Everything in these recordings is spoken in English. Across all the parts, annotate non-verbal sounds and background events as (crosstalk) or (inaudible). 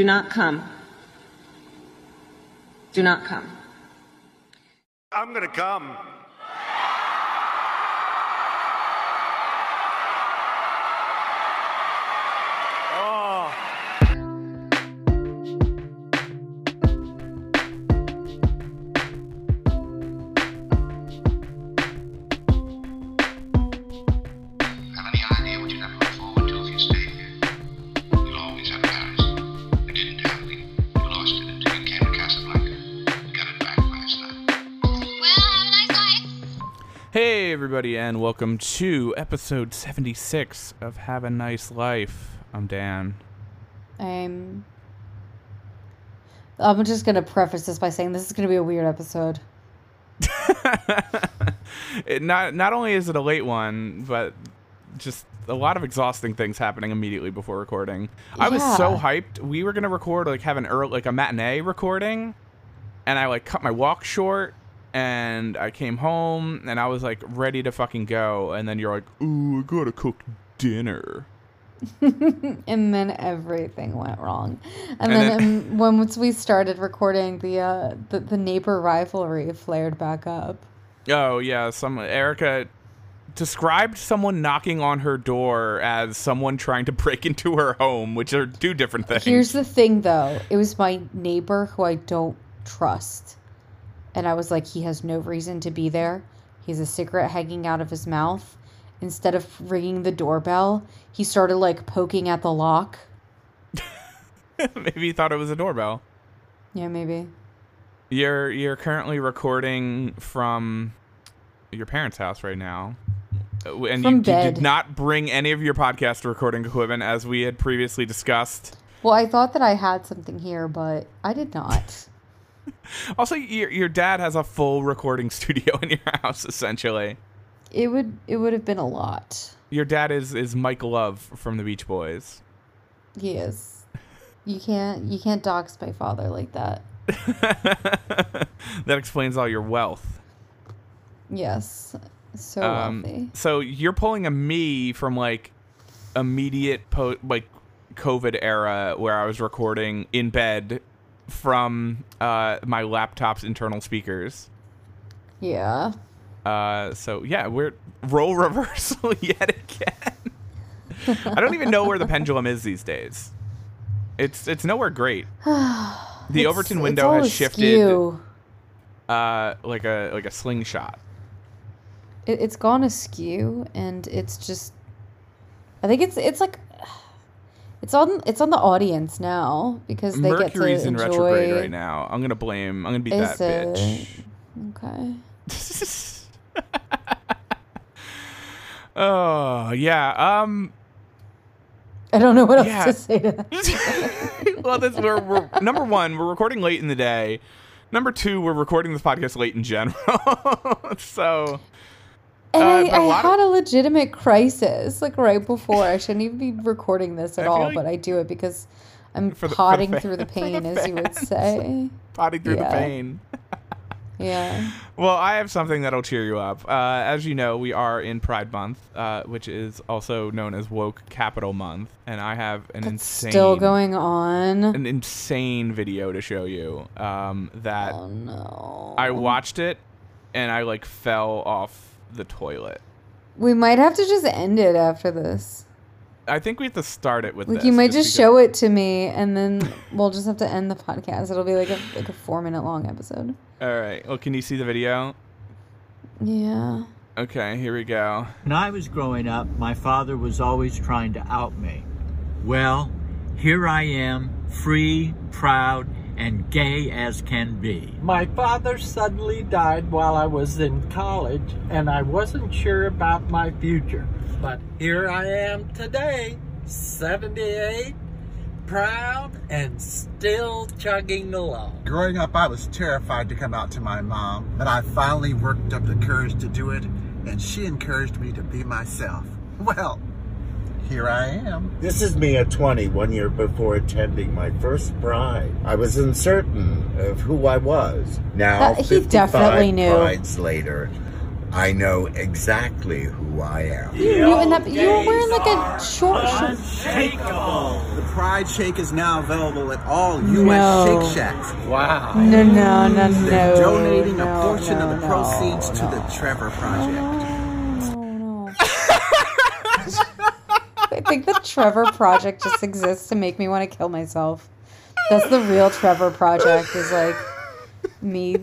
Do not come. Do not come. I'm gonna come. Everybody, and welcome to episode 76 of Have a Nice Life. I'm Dan. I'm. I'm just gonna preface this by saying this is gonna be a weird episode. (laughs) It, not not only is it a late one, but just a lot of exhausting things happening immediately before recording. I was so hyped. We were gonna record like have an early like a matinee recording, and I like cut my walk short, and I came home and I was like ready to fucking go, and then you're like, "Ooh, I gotta cook dinner." (laughs) And then everything went wrong. And, And then, when once we started recording, the uh the, the neighbor rivalry flared back up. Oh yeah, some Erica described someone knocking on her door as someone trying to break into her home, which are two different things. Here's the thing, though. It was my neighbor who I don't trust, and I was like, he has no reason to be there. He has a cigarette hanging out of his mouth. Instead of ringing the doorbell, he started like poking at the lock. (laughs) Maybe he thought it was a doorbell. Yeah, maybe. You're you're currently recording from your parents' house right now. Uh, And you, you did not bring any of your podcast recording equipment as we had previously discussed. Well, I thought that I had something here, but I did not. (laughs) Also, your your dad has a full recording (laughs) studio in your house essentially. It would it would have been a lot. Your dad is is Mike Love from the Beach Boys. He is. You can't you can't dox my father like that. (laughs) that explains all your wealth. Yes. So Um, wealthy. so you're pulling a me from like immediate po- like COVID era where I was recording in bed from uh, my laptop's internal speakers. Yeah. Uh, so yeah, we're role (laughs) reversal yet again. (laughs) I don't even know where the pendulum is these days. It's it's nowhere great. (sighs) The Overton it's window has shifted uh, like a like a slingshot. It, it's gone askew, and it's just. I think it's it's like. It's on it's on the audience now because they Mercury's get to in enjoy. retrograde right now. I'm gonna blame. I'm gonna be Is that bitch. it? (laughs) Okay. oh yeah. Um. I don't know what else Yeah. to say to that. (laughs) well, this, we're, we're number one. We're recording late in the day. Number two, we're recording this podcast late in general. (laughs) so And Uh, I, I of- had a legitimate crisis like right before. I shouldn't even be (laughs) recording this at all, like- but I do it because I'm the- for the potting through the (laughs) for the pain, as you would say. (laughs) potting through Yeah. the pain. Yeah. Well, I have something that'll cheer you up. Uh, as you know, we are in Pride Month, uh, which is also known as Woke Capital Month, and I have an That's insane, still going on. an insane video to show you. Um, that Oh no. I watched it, and I like fell off the toilet. We might have to just end it after this. I think we have to start it with Like this. you might just because- show it to me and then we'll just have to end the podcast. It'll be like a like a 4 minute long episode. All right. Well, can you see the video? Yeah. Okay, here we go. When I was growing up, my father was always trying to out me. Well, here I am, free, proud, and gay as can be. My father suddenly died while I was in college, and I wasn't sure about my future. But here I am today, 78, proud, and still chugging along. Growing up, I was terrified to come out to my mom, but I finally worked up the courage to do it, and she encouraged me to be myself. Well, here I am. This is me at 20, one year before attending my first bride. I was uncertain of who I was. Now, That- he 55 definitely knew. brides later, I know exactly who I am. You knew in that you were wearing like a short short Unshakable. The Pride Shake is now available at all U.S. No. Shake Shacks. Wow. No, no, no, no. They're donating no, a portion no, of the no, proceeds to the Trevor Project. No, no. I think the Trevor Project just exists to make me want to kill myself. That's the real Trevor Project. Is like me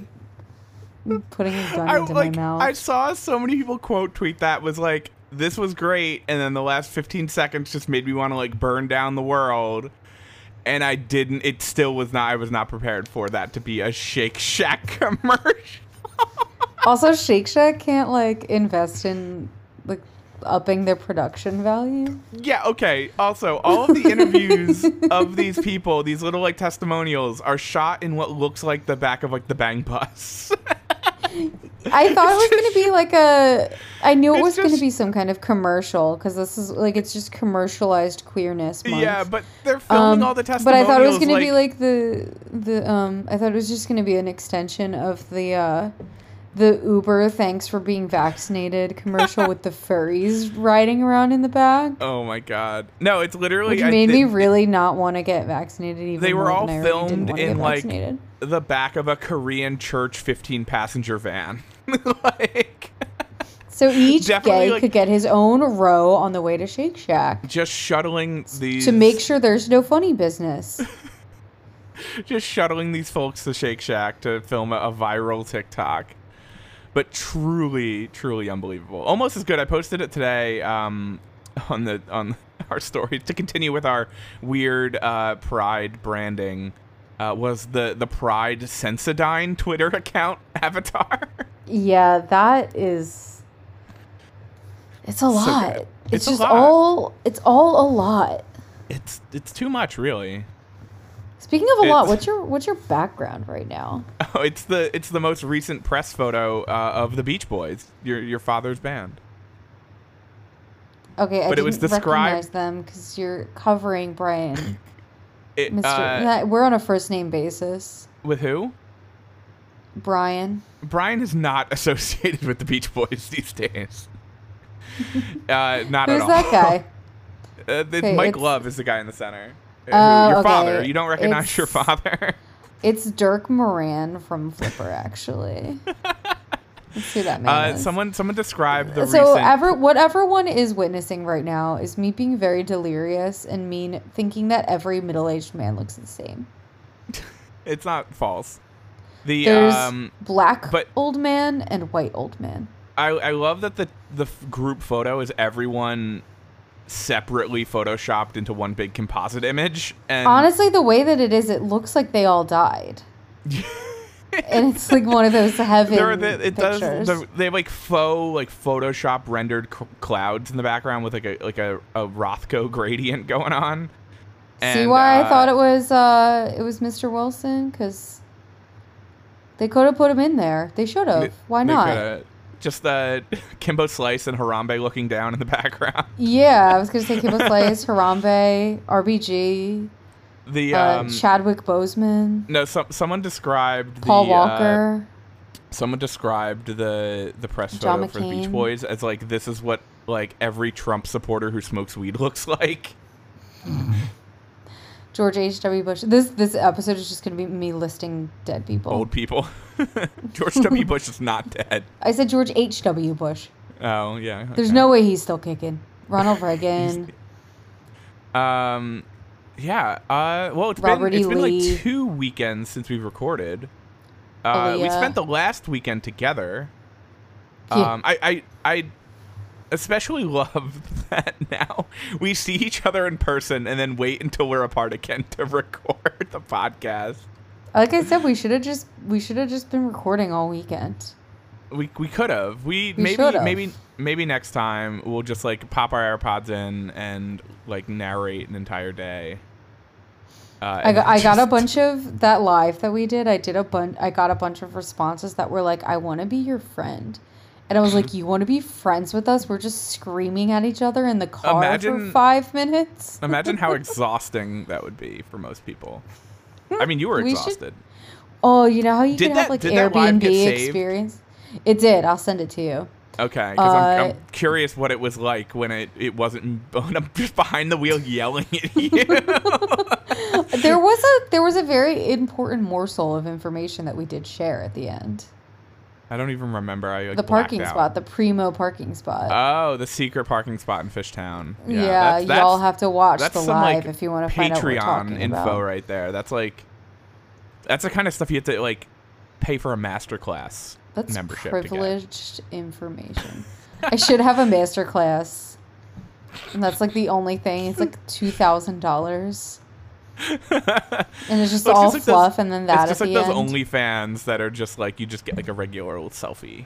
putting a gun I into like my mouth. I saw so many people quote tweet that was like this was great and then the last 15 seconds just made me want to like burn down the world and I didn't it still was not I was not prepared for that to be a Shake Shack (laughs) commercial. also, Shake Shack can't like invest in like upping their production value. Yeah, okay. Also, all of the interviews (laughs) of these people, these little like testimonials are shot in what looks like the back of like the Bang bus. I thought it was going to be like a. I knew it was going to be some kind of commercial because this is like it's just commercialized queerness. Month. yeah, but they're filming Um, all the testimonials. But I thought it was going to be like the the um. I thought it was just going to be an extension of the uh, the Uber thanks for being vaccinated commercial with the furries riding around in the back, Oh my god. No, it's literally which I made me really not want to get vaccinated. Even They were all than I already didn't filmed in like the back of a Korean church 15 passenger van. (laughs) like So each gay like- could get his own row on the way to Shake Shack just shuttling these to make sure there's no funny business. (laughs) just shuttling these folks to Shake Shack to film a viral TikTok. But truly, truly unbelievable. Almost as good. I posted it today um, (laughs) on the on (laughs) our story to continue with our weird uh, Pride branding. Uh, was the the Pride Sensodyne Twitter (laughs) account avatar? Yeah, that is. It's a lot. good. It's, It's just lot. all. It's all a lot. it's it's too much, really. Speaking of a lot, what's your what's your background right now? Oh, (laughs) it's the it's the most recent press photo uh, of the Beach Boys, your your father's band. Okay, I But it didn't was described- recognize them because you're covering Brian, (coughs) It, Mister. uh, we're on a first name basis. with who? Brian. Brian is not (laughs) associated with the Beach Boys these days. (laughs) uh, not Who's at all. Who's that guy? Uh, the- Okay, Mike it's- Love is the guy in the center. Uh, your okay. father. You don't recognize your father. It's Dirk Moran from Flipper, actually. Let's see that man Uh, someone someone described the so recent. ever what everyone is witnessing right now is me being very delirious and mean thinking that every middle-aged man looks the same. (laughs) it's not false. The There's um, black but- old man and white old man. I I love that the the group photo is everyone separately photoshopped into one big composite image and Honestly, the way that it is, it looks like they all died. (laughs) and it's like one of those heaven the, it does. The, they have like faux, like Photoshop rendered c- clouds in the background with like a like a, a Rothko gradient going on. See why uh, I thought it was uh it was Mr. Wilson because they could have put him in there. They should have. Why not? Just uh, (laughs) Kimbo Slice and Harambe looking down in the (laughs) background. Yeah, I was gonna say Kimbo Slice, Harambe, RBG, The uh, um, Chadwick Boseman, no, some someone described Paul the, uh, Walker. someone described the the press John photo for the Beach Boys as like this is what like every Trump supporter who smokes weed (laughs) looks like. George H. W. Bush. This this episode is just gonna be me listing dead people. Old people. (laughs) George W. Bush is not dead. I said George H. W. Bush. Oh yeah. There's no way he's still kicking. Ronald (laughs) Reagan. Um, yeah. Uh, well, it's Robert been E. it's been Lee. like two weekends since we've recorded. Uh, we spent the last weekend together. Yeah. Um, I, I, I especially (laughs) love that now we see each other in person and then wait until we're apart again to (laughs) record the podcast. like I said, we should have just we should have just been recording all weekend. We we could have. We, We maybe should've. maybe maybe next time we'll just like pop our AirPods in and like narrate an entire day. Uh, I got, I got a bunch of that live that we did. I did a bunch. I got a bunch of responses that were like, "I want to be your friend," and I was like, "You want to be friends with us? We're just screaming at each other in the car for Imagine- five minutes." (laughs) Imagine how exhausting that would be for most people. I mean, you were We should- exhausted. Oh, you know how you Did can that- have like Airbnb experience? It did. I'll send it to you. Okay, because I'm, Uh, I'm curious what it was like when it, it wasn't when I'm just behind the wheel yelling at you. (laughs) there was a there was a very important morsel of information that we did share at the end. I don't even remember. I like, the parking out. spot, the primo parking spot. Oh, the secret parking spot in Fishtown. yeah, that's- y'all have to watch that's the some, live like, if you want to find out Patreon info about. right there. That's like that's the kind of stuff you have to like pay for a masterclass That's membership to get. privileged information. I should have a masterclass. And that's like the only thing. It's like (laughs) two thousand dollars. (laughs) And it's just Well, all like those- fluff and then that It's just like those end. OnlyFans that are just like you just get like a regular old selfie.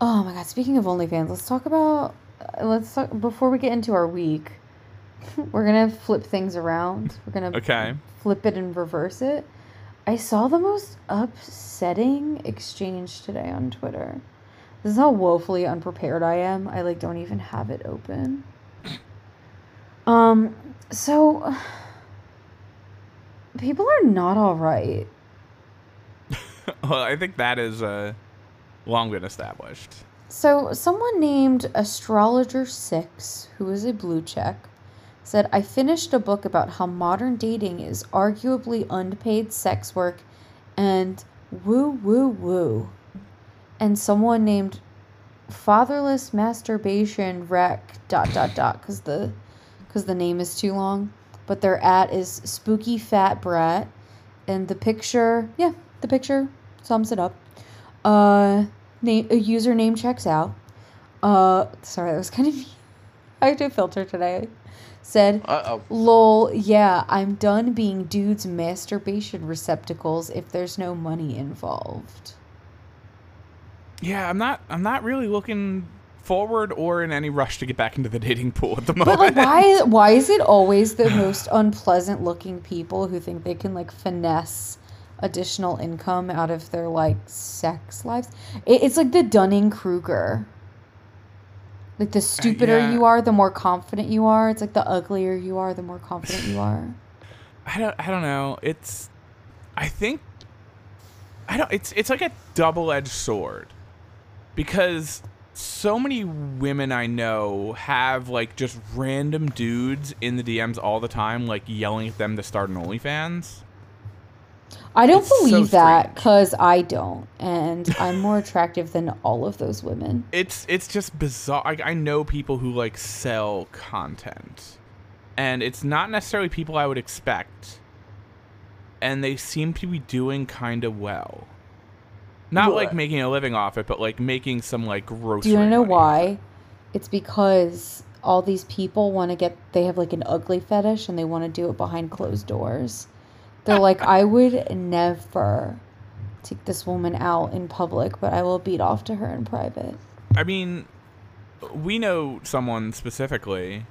Oh my god! Speaking of OnlyFans, let's talk about. uh, Let's talk before we get into our week. (laughs) We're gonna flip things around. We're gonna Okay. flip it and reverse it. I saw the most upsetting exchange today on Twitter. This is how woefully unprepared I am. I like don't even have it open. Um, so people are not all right. (laughs) well, I think that is uh, long been established. So, someone named Astrologer6, who is a blue check, said, I finished a book about how modern dating is arguably unpaid sex work and woo woo woo. And someone named Fatherless Masturbation Wreck dot dot dot because the because the name is too long. But their at is spooky fat brat. And the picture, yeah, the picture sums it up. Uh, name a username checks out. Uh, sorry, that was kind of. (laughs) I had to filter today. Said, Uh-oh. "Lol, yeah, I'm done being dudes' masturbation receptacles if there's no money involved." Yeah, I'm not. I'm not really looking forward or in any rush to get back into the dating pool at the moment. But like, why? Why is it always the (sighs) most unpleasant looking people who think they can like finesse additional income out of their like sex lives? It, it's like the Dunning Kruger. Like the uh, stupider yeah. you are, the more confident you are. It's like the uglier you are, the more confident you are. (sighs) I don't. I don't know. It's. I think. I don't. It's. It's like a double-edged sword, because so many women I know have like just random dudes in the DMs all the time, like yelling at them to start an OnlyFans. I don't It's so believe that because I don't, and I'm more attractive than all of those women. It's it's just bizarre. I, I know people who like sell content, and it's not necessarily people I would expect, and they seem to be doing kind of well. Not like making a living off it, but like making some like grocery. Do you want to know money. why? It's because all these people want to get, they have like an ugly fetish and they want to do it behind closed doors. They're like, I would never take this woman out in public, but I will beat off to her in private. I mean, we know someone specifically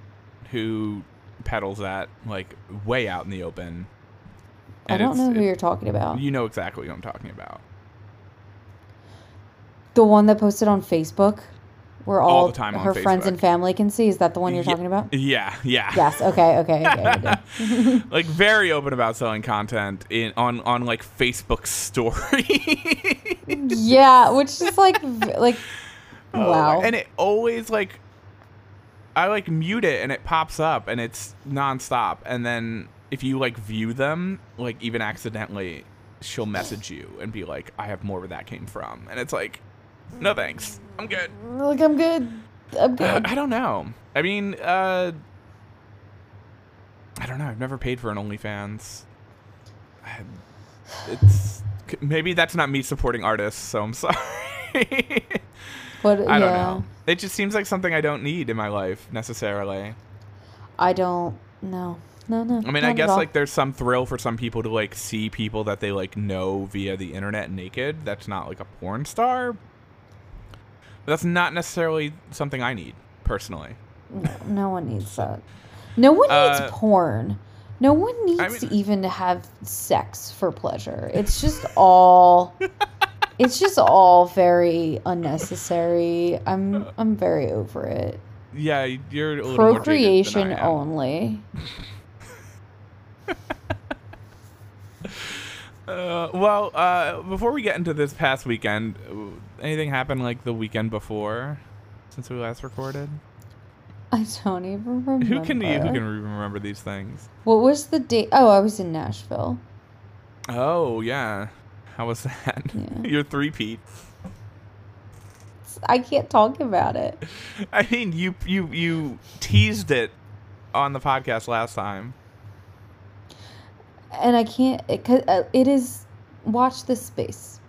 who peddles that like way out in the open. I don't know who it- you're talking about. You know exactly what I'm talking about. The one that posted on Facebook where all, All the time her friends Facebook. and family can see. Is that the one you're Ye- talking about? Yeah, yeah. Yes. Okay. Okay. okay (laughs) like very open about selling content in on on like Facebook story. (laughs) yeah, which is like, like, Oh, wow. And it always like I like mute it and it pops up and it's nonstop. And then if you like view them, like even accidentally, she'll message you and be like, I have more where that came from. And it's like, no thanks. I'm good. like I'm good. I'm Uh, good. I don't know. I mean, uh I don't know. I've never paid for an OnlyFans. I- (sighs) It's maybe that's not me supporting artists, so I'm (laughs) sorry. But I don't know. It just seems like something I don't need in my life necessarily. I don't. know. No. No. I mean, I guess like there's some thrill for some people to like see people that they like know via the internet naked. That's not like a porn star. But that's not necessarily something I need personally. No, no one needs that. No one needs Uh, porn. No one needs mean- to even to have sex for pleasure. It's just all. (laughs) it's just all very unnecessary. I'm I'm very over it. Yeah, you're a little more than Procreation I only. (laughs) Uh, well, uh, before we get into this past weekend, anything happened like the weekend before since we last recorded? I don't even remember. Who can who can remember these things? What was the date? Oh, I was in Nashville. Oh yeah, how was that? Yeah. (laughs) Your three Pete. I can't talk about it. (laughs) I mean, you you you teased it on the podcast last time. And I can't. It, 'cause, uh, it is. Watch this space.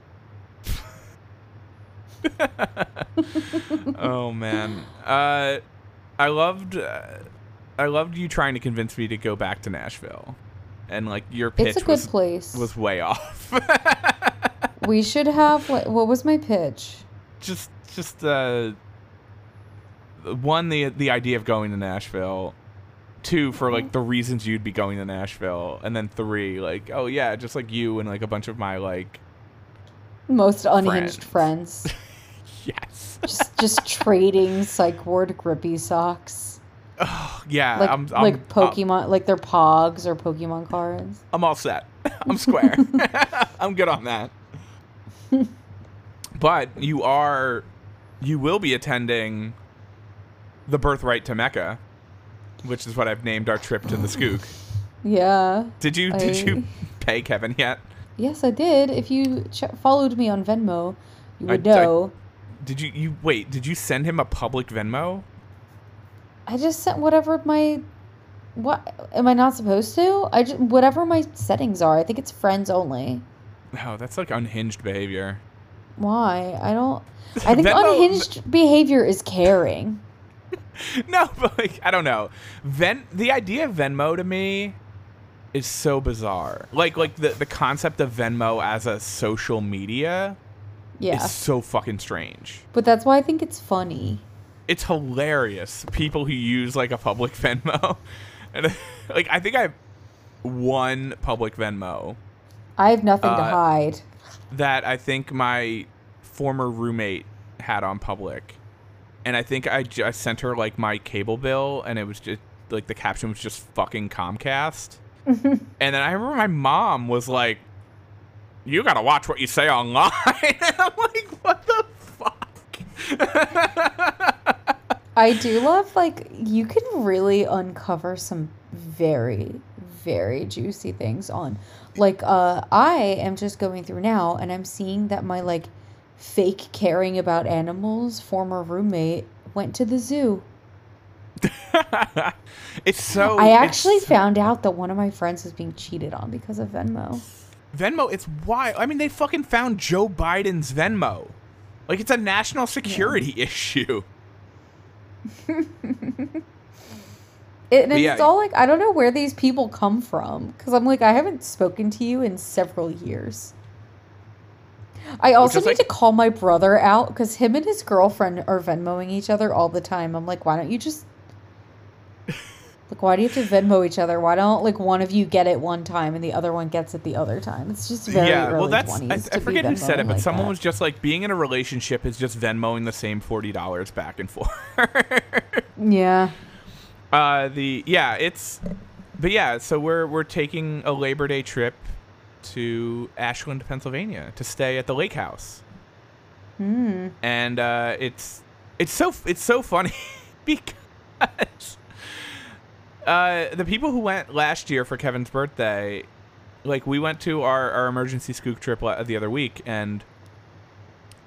(laughs) oh man, uh, I loved uh, I loved you trying to convince me to go back to Nashville, and like your pitch It's a good was place. was way off. (laughs) We should have. What, what was my pitch? just just uh, one the the idea of going to Nashville. Two for like the reasons you'd be going to Nashville, and then three like oh yeah, just like you and like a bunch of my like Most unhinged friends. (laughs) yes just just trading psych ward grippy socks. Oh, yeah Like I'm, I'm like I'm- Pokemon, like they're Pogs or Pokemon cards. I'm all set. (laughs) I'm square. (laughs) I'm good on that. but you are, you will be attending the Birthright to Mecca, which is what I've named our trip to the Skook. Yeah. Did you did you (laughs) pay Kevin yet? Yes, I did. If you ch- followed me on Venmo, you would I- know. Did you you wait? Did you send him a public Venmo? I just sent whatever my what am I not supposed to? I just whatever my settings are. I think it's friends only. No, that's like unhinged behavior. Why? I don't I (laughs) think Venmo- unhinged behavior is caring. (laughs) no, but like I don't know. Ven the idea of Venmo to me is so bizarre. Like like the the concept of Venmo as a social media Yeah. is so fucking strange. But that's why I think it's funny. It's hilarious. People who use like a public (laughs) Venmo. And like I think I have one public Venmo I have nothing to Uh, hide. that I think my former roommate had on public. And I think I just sent her like my cable bill and it was just like the caption was just fucking Comcast. (laughs) and then I remember my mom was like, You gotta watch what you say online. (laughs) and I'm like, What the fuck? (laughs) I do love like you can really uncover some very very juicy things on like uh I am just going through now and I'm seeing that my like fake caring about animals former roommate went to the zoo. (laughs) it's so I actually found out that one of my friends was being cheated on because of Venmo. Venmo, it's wild. I mean, they fucking found Joe Biden's Venmo. Like, it's a national security (laughs) issue. It, it's yeah. all like I don't know where these people come from because I'm like I haven't spoken to you in several years. I also need like- to call my brother out because him and his girlfriend are Venmoing each other all the time. I'm like, why don't you just (laughs) like why do you have to Venmo each other? Why don't like one of you get it one time and the other one gets it the other time? It's just very yeah, well, that's. 20s I, I forget who said it, but like someone that. was just like, being in a relationship is just Venmoing the same $40 back and forth. (laughs) yeah. Uh, the yeah, it's, but yeah. So we're we're taking a Labor Day trip to Ashland, Pennsylvania, to stay at the lake house, Hmm. and uh, it's it's so it's so funny (laughs) because uh, the people who went last year for Kevin's birthday, like we went to our our emergency skook trip the other week, and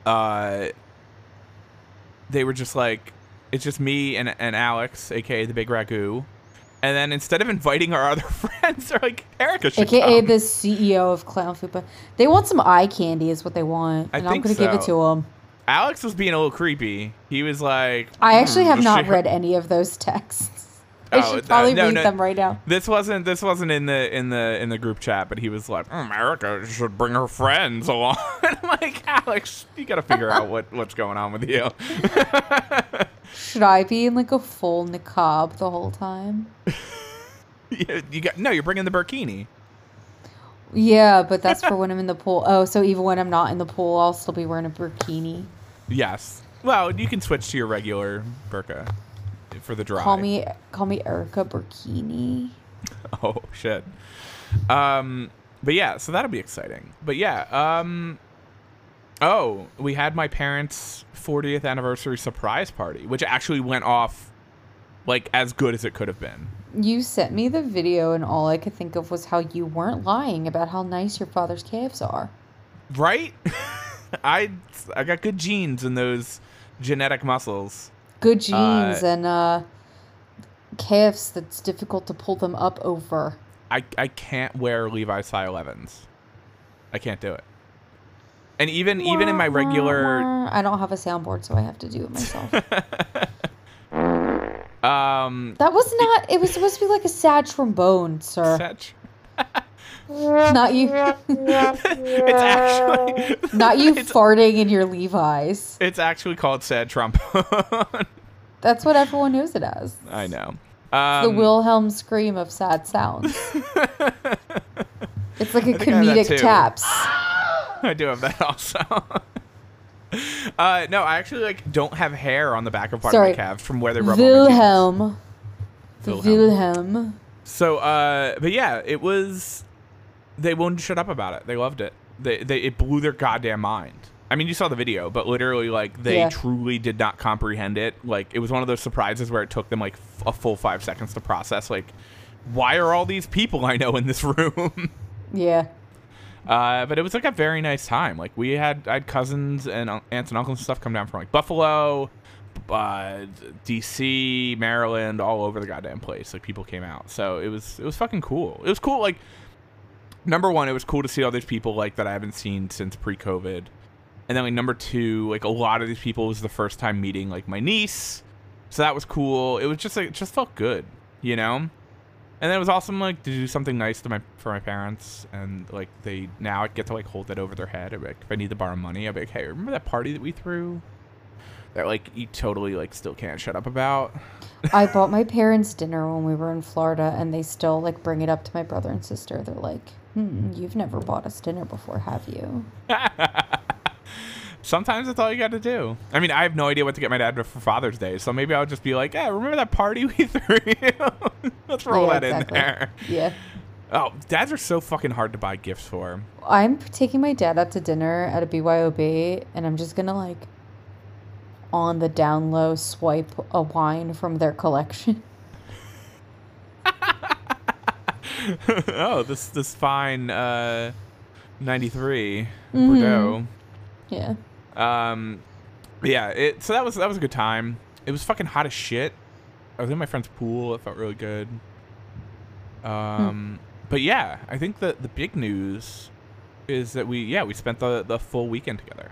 uh, they were just like, it's just me and, and Alex, aka the Big Ragu. And then instead of inviting our other (laughs) friends, they're like, Erica should AKA come. the CEO of Clown Fupa. They want some eye candy, is what they want, I and I'm think gonna give it so. to them. Alex was being a little creepy. He was like, I actually "Hmm, have not she- read any of those texts. (laughs) I Oh, should uh, probably no, read no. them right now. This wasn't this wasn't in the in the in the group chat, but he was like, "Hmm, Erica should bring her friends along. And (laughs) I'm like, Alex, you gotta figure out what what's going on with you. Should I be in like a full niqab the whole time? (laughs) you, you got no, you're bringing the burkini. Yeah, but that's for when I'm in the pool. Oh, so even when I'm not in the pool, I'll still be wearing a burkini. Yes. Well, you can switch to your regular burqa for the dry. Call me, call me Erica Burkini. (laughs) Oh shit. Um, but yeah, so that'll be exciting. But yeah, um, oh, we had my parents' 40th anniversary surprise party, which actually went off like as good as it could have been. You sent me the video, and all I could think of was how you weren't lying about how nice your father's calves are. Right? (laughs) I I got good genes in those genetic muscles. Good genes Uh, and uh, calves that's difficult to pull them up over. I I can't wear Levi's size 11s. I can't do it. And even even in my regular I don't have a soundboard, so I have to do it myself. (laughs) um that was not. It was supposed to be like a sad trombone, sir. Satch- (laughs) Not you. (laughs) it's actually Not you farting in your Levi's. it's actually called sad trombone. That's what everyone knows it as. I know. the Um, Wilhelm scream of sad sounds. it's like a think I have that comedic taps. (gasps) (laughs) I do have that also. (laughs) uh, no, I actually like don't have hair on the back of part Sorry. of my calves from where they rub on my jeans. Wilhelm. The Wilhelm. Wilhelm. So, uh, but yeah, it was. They wouldn't shut up about it. They loved it. They, they it blew their goddamn mind. I mean, you saw the video, but literally, like, they Yeah. truly did not comprehend it. Like, it was one of those surprises where it took them like f- a full five seconds to process. Like, why are all these people I know in this (laughs) room? Yeah. Uh, but it was like a very nice time. Like we had I had cousins and aunts and uncles and stuff come down from like Buffalo, uh, D.C., Maryland, all over the goddamn place. Like people came out, so it was it was fucking cool. It was cool. Like number one, it was cool to see all these people like that I haven't seen since pre-COVID, and then like number two, like a lot of these people was the first time meeting like my niece, so that was cool. It was just like it just felt good, you know. And then it was awesome, like to do something nice to my for my parents, and like they now I get to like hold that over their head. Like, if I need to borrow money, I'd be like, hey, remember that party that we threw? That like you totally like still can't shut up about. I bought my parents dinner when we were in Florida, and they still like bring it up to my brother and sister. They're like, hmm, "You've never bought us dinner before, have you?" (laughs) Sometimes that's all you got to do. I mean, I have no idea what to get my dad for Father's Day, so maybe I'll just be like, yeah, remember that party we (laughs) threw? you?" (laughs) Let's roll Yeah, that exactly. in there. Yeah. Oh, dads are so fucking hard to buy gifts for. I'm taking my dad out to dinner at a BYOB, and I'm just gonna like on the down low swipe a wine from their collection. (laughs) oh, this this fine uh, '93 Mhm. Bordeaux. Yeah. Um, yeah. It so that was that was a good time. It was fucking hot as shit. I was in my friend's pool. It felt really good. Um, but yeah, I think the the big news is that we yeah we spent the the full weekend together.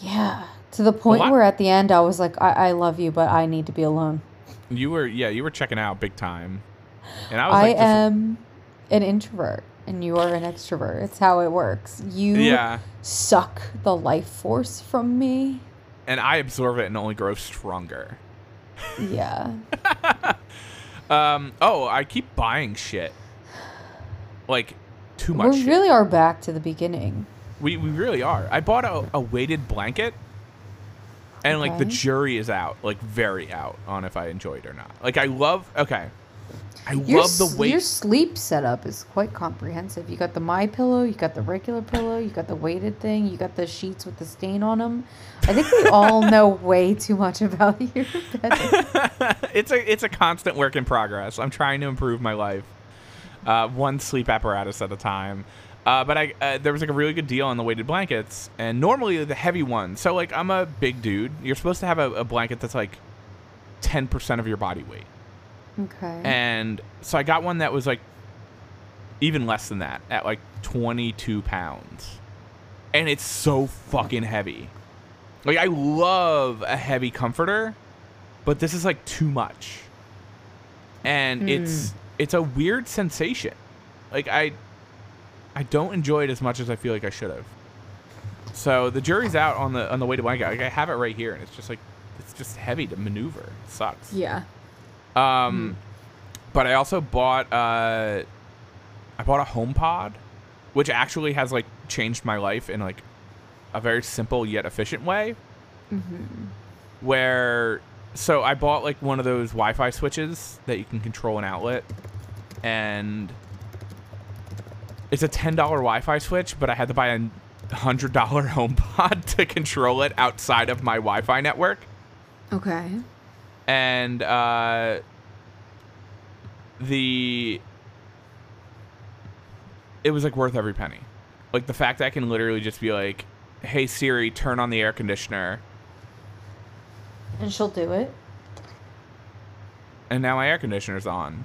Yeah. To the point where at the end I was like, I, I love you, but I need to be alone. You were yeah you were checking out big time, and I was I like, am an introvert and you are an extrovert. It's how it works. You Yeah. suck the life force from me. and I absorb it and only grow stronger. Yeah. (laughs) Um. Oh, I keep buying shit. Like too much. we shit. really are back to the beginning. We we really are. I bought a, a weighted blanket, and like the jury is out, like very out on if I enjoy it or not. Like I love. Okay. I Your, love the weight. your sleep setup is quite comprehensive. You got the my pillow, you got the regular pillow, you got the weighted thing, you got the sheets with the stain on them. I think we all (laughs) know way too much about (laughs) your bed. (laughs) it's a it's a constant work in progress. I'm trying to improve my life, uh, one sleep apparatus at a time. Uh, but I uh, there was like a really good deal on the weighted blankets, and normally the heavy ones. So like I'm a big dude. You're supposed to have a, a blanket that's like ten percent of your body weight. Okay. And so I got one that was like even less than that at like 22 pounds. And it's so fucking heavy. Like, I love a heavy comforter, but this is like too much. And hmm. it's it's a weird sensation. Like I I don't enjoy it as much as I feel like I should have. So the jury's out on the on the way to blanket. Like I have it right here, and it's just like it's just heavy to maneuver. It sucks. yeah. Um, but I also bought uh, I bought a HomePod, which actually has like changed my life in like a very simple yet efficient way. Where so I bought like one of those Wi-Fi switches that you can control an outlet, and It's a ten dollar Wi-Fi switch, but I had to buy a hundred dollar (laughs) HomePod to control it outside of my Wi-Fi network, Okay. And uh, the it was like worth every penny. Like the fact that I can literally just be like, "Hey Siri, turn on the air conditioner," And she'll do it. and now my air conditioner's on,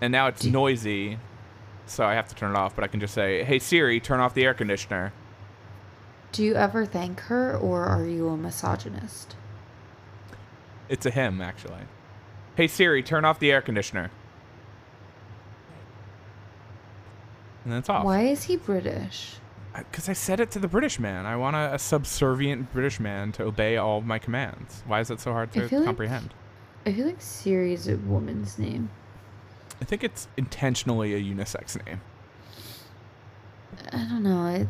and now it's noisy, so I have to turn it off. But I can just say, "Hey Siri, turn off the air conditioner." Do you ever thank her or are you a misogynist? It's a him, actually. Hey Siri, turn off the air conditioner. And that's off. Why is he British? Because I said it to the British man. I want a, a subservient British man to obey all of my commands. Why is it so hard to feel like- comprehend? I feel like Siri is a woman's name. I think it's intentionally a unisex name. I don't know. I,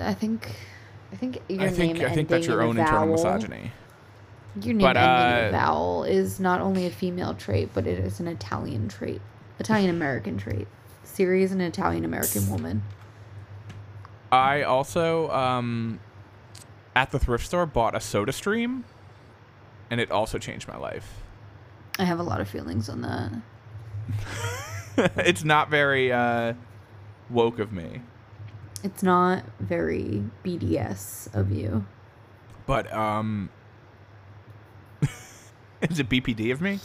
I think I think your I think name I think that's your own internal vowel- misogyny. Your name But, ending in uh, a vowel is not only a female trait, but it is an Italian trait, Italian American trait. Siri is an Italian American woman. I also um at the thrift store bought a soda stream and it also changed my life. I have a lot of feelings on that. (laughs) it's not very uh woke of me. It's not very BDS of you. But um (laughs) is it BPD of me?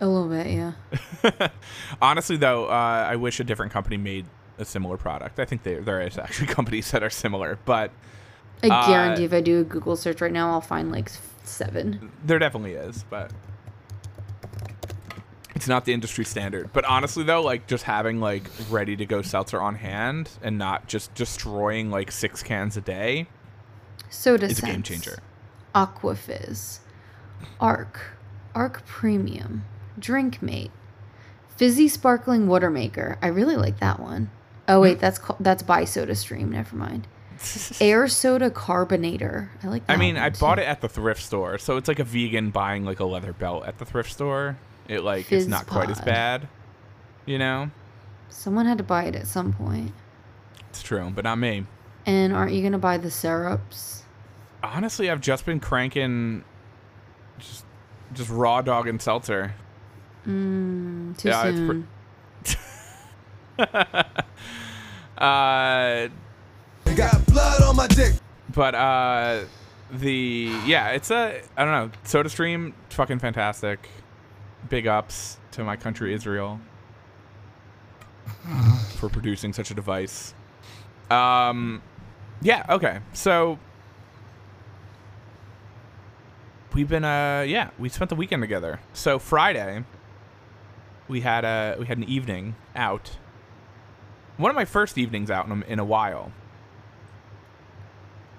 A little bit, yeah. (laughs) Honestly though, uh, I wish a different company made a similar product. I think there there is actually (laughs) companies that are similar, but I Uh, guarantee if I do a Google search right now, I'll find like seven. there definitely is, but it's not the industry standard. But honestly though, like just having like ready to go seltzer on hand and not just destroying like six cans a day Soda is a game Sense, changer. Aquafizz, Aarke, Aarke Premium, Drinkmate, Fizzy Sparkling Water Maker. I really like that one. Oh wait, hmm. that's called, that's by Soda Stream. Never mind. (laughs) Air Soda Carbonator. I like. That I mean, I too. bought it at the thrift store, so it's like a vegan buying like a leather belt at the thrift store. It like it's not quite as bad, you know. Someone had to buy it at some point. It's true, but not me. And aren't you gonna buy the syrups? Honestly, I've just been cranking just just raw dog and seltzer. Mm, too Yeah, it's pre- soon. (laughs) Uh, Got blood on my dick. but uh, the yeah, it's a I don't know. Soda Stream, fucking fantastic. Big ups to my country Israel for producing such a device. Um, yeah, okay. So we've been uh yeah, we spent the weekend together. So Friday we had a we had an evening out. One of my first evenings out in a, in a while.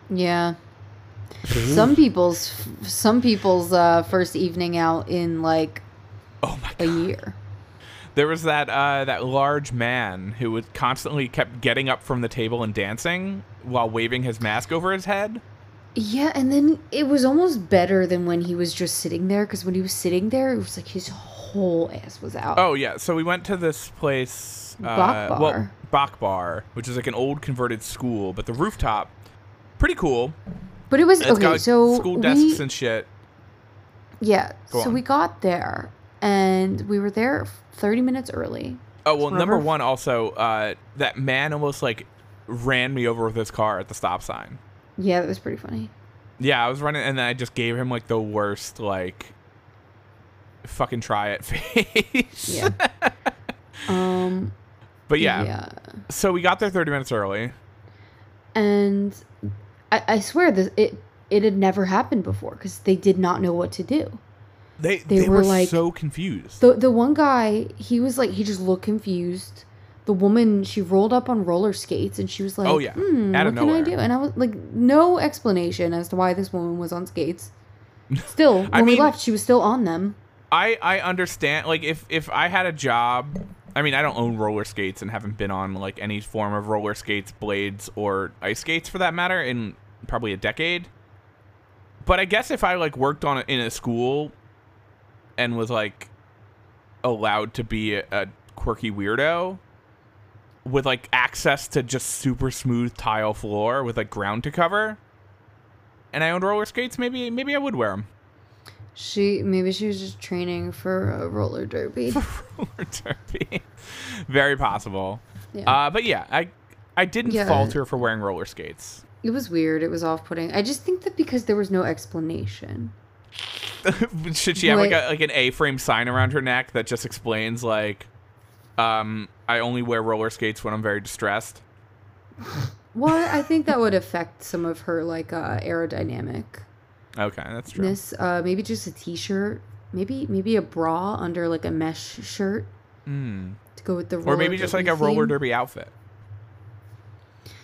Yeah. Some people's some people's uh, first evening out in like oh my a year. There was that uh, that large man who was constantly kept getting up from the table and dancing while waving his mask over his head. Yeah, and then it was almost better than when he was just sitting there because when he was sitting there, it was like his whole ass was out. Oh yeah, so we went to this place, uh, Bok well, Bar. Bok Bar, which is like an old converted school, but the rooftop, pretty cool. But it was It's okay. got like, so school we, desks and shit. yeah, Go so on. we got there and we were there thirty minutes early. Oh well, number one also, uh, that man almost like ran me over with his car at the stop sign. Yeah, that was pretty funny. Yeah, I was running, and then I just gave him like the worst like fucking try it (laughs) face. Yeah. um. But yeah, Yeah. so we got there 30 minutes early. and I, I swear this it it had never happened before because they did not know what to do. They They they, were, were, like- so confused. The the one guy he was like he just looked confused. The woman she rolled up on roller skates and she was like, Oh, yeah. hmm, Out what of can I nowhere. do?" And I was like, no explanation as to why this woman was on skates. Still, (laughs) when I we left, she was still on them. I I understand like if if I had a job, I mean I don't own roller skates and haven't been on like any form of roller skates, blades or ice skates for that matter in probably a decade. But I guess if I like worked on in a school and was like allowed to be a, a quirky weirdo, with like access to just super smooth tile floor with like ground to cover, and I owned roller skates, maybe maybe I would wear them. She maybe she was just training for a roller derby. (laughs) roller derby. (laughs) Very possible. Yeah. Uh, but yeah, I I didn't Yeah. falter for wearing roller skates. It was weird. It was off-putting. I just think that because there was no explanation. (laughs) Should she have like Wait. a like an A-frame sign around her neck that just explains like, um, I only wear roller skates when I'm very distressed. Well, I think that would affect some of her like uh, aerodynamic. Okay, that's true. This uh, maybe just a t-shirt, maybe maybe a bra under like a mesh shirt Mm. to go with the roller Or maybe just like a derby roller derby outfit,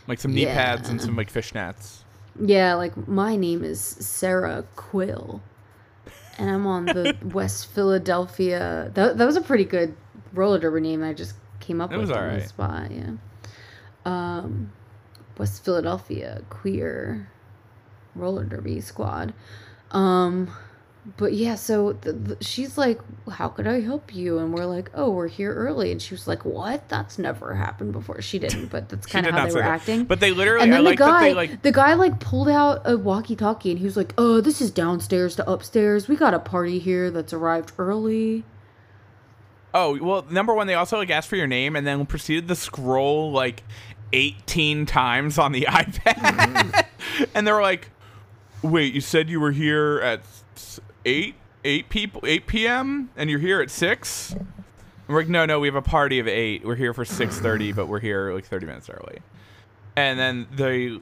like some knee pads and some like fishnets. Yeah, like my name is Sarah Quill, and I'm on the (laughs) West Philadelphia. That that was a pretty good roller derby name. I just came up It with was on the spot. Yeah. Um, West Philadelphia queer roller derby squad. Um, but yeah, so the, the, she's like, "How could I help you?" And we're like, "Oh, we're here early." And she was like, "What? That's never happened before." She didn't, but that's kind of how they were that. acting. But they literally, And I then the like guy, like the guy like pulled out a walkie-talkie and he was like, "Oh, this is downstairs to upstairs. We got a party here that's arrived early." Oh well, number one, they also like asked for your name and then proceeded to scroll like eighteen times on the (laughs) iPad, and they were like, "Wait, you said you were here at eight eight people eight p.m. and you're here at six? And we're like, "No, no, we have a party of eight. We're here for six thirty, but we're here like thirty minutes early." And then they,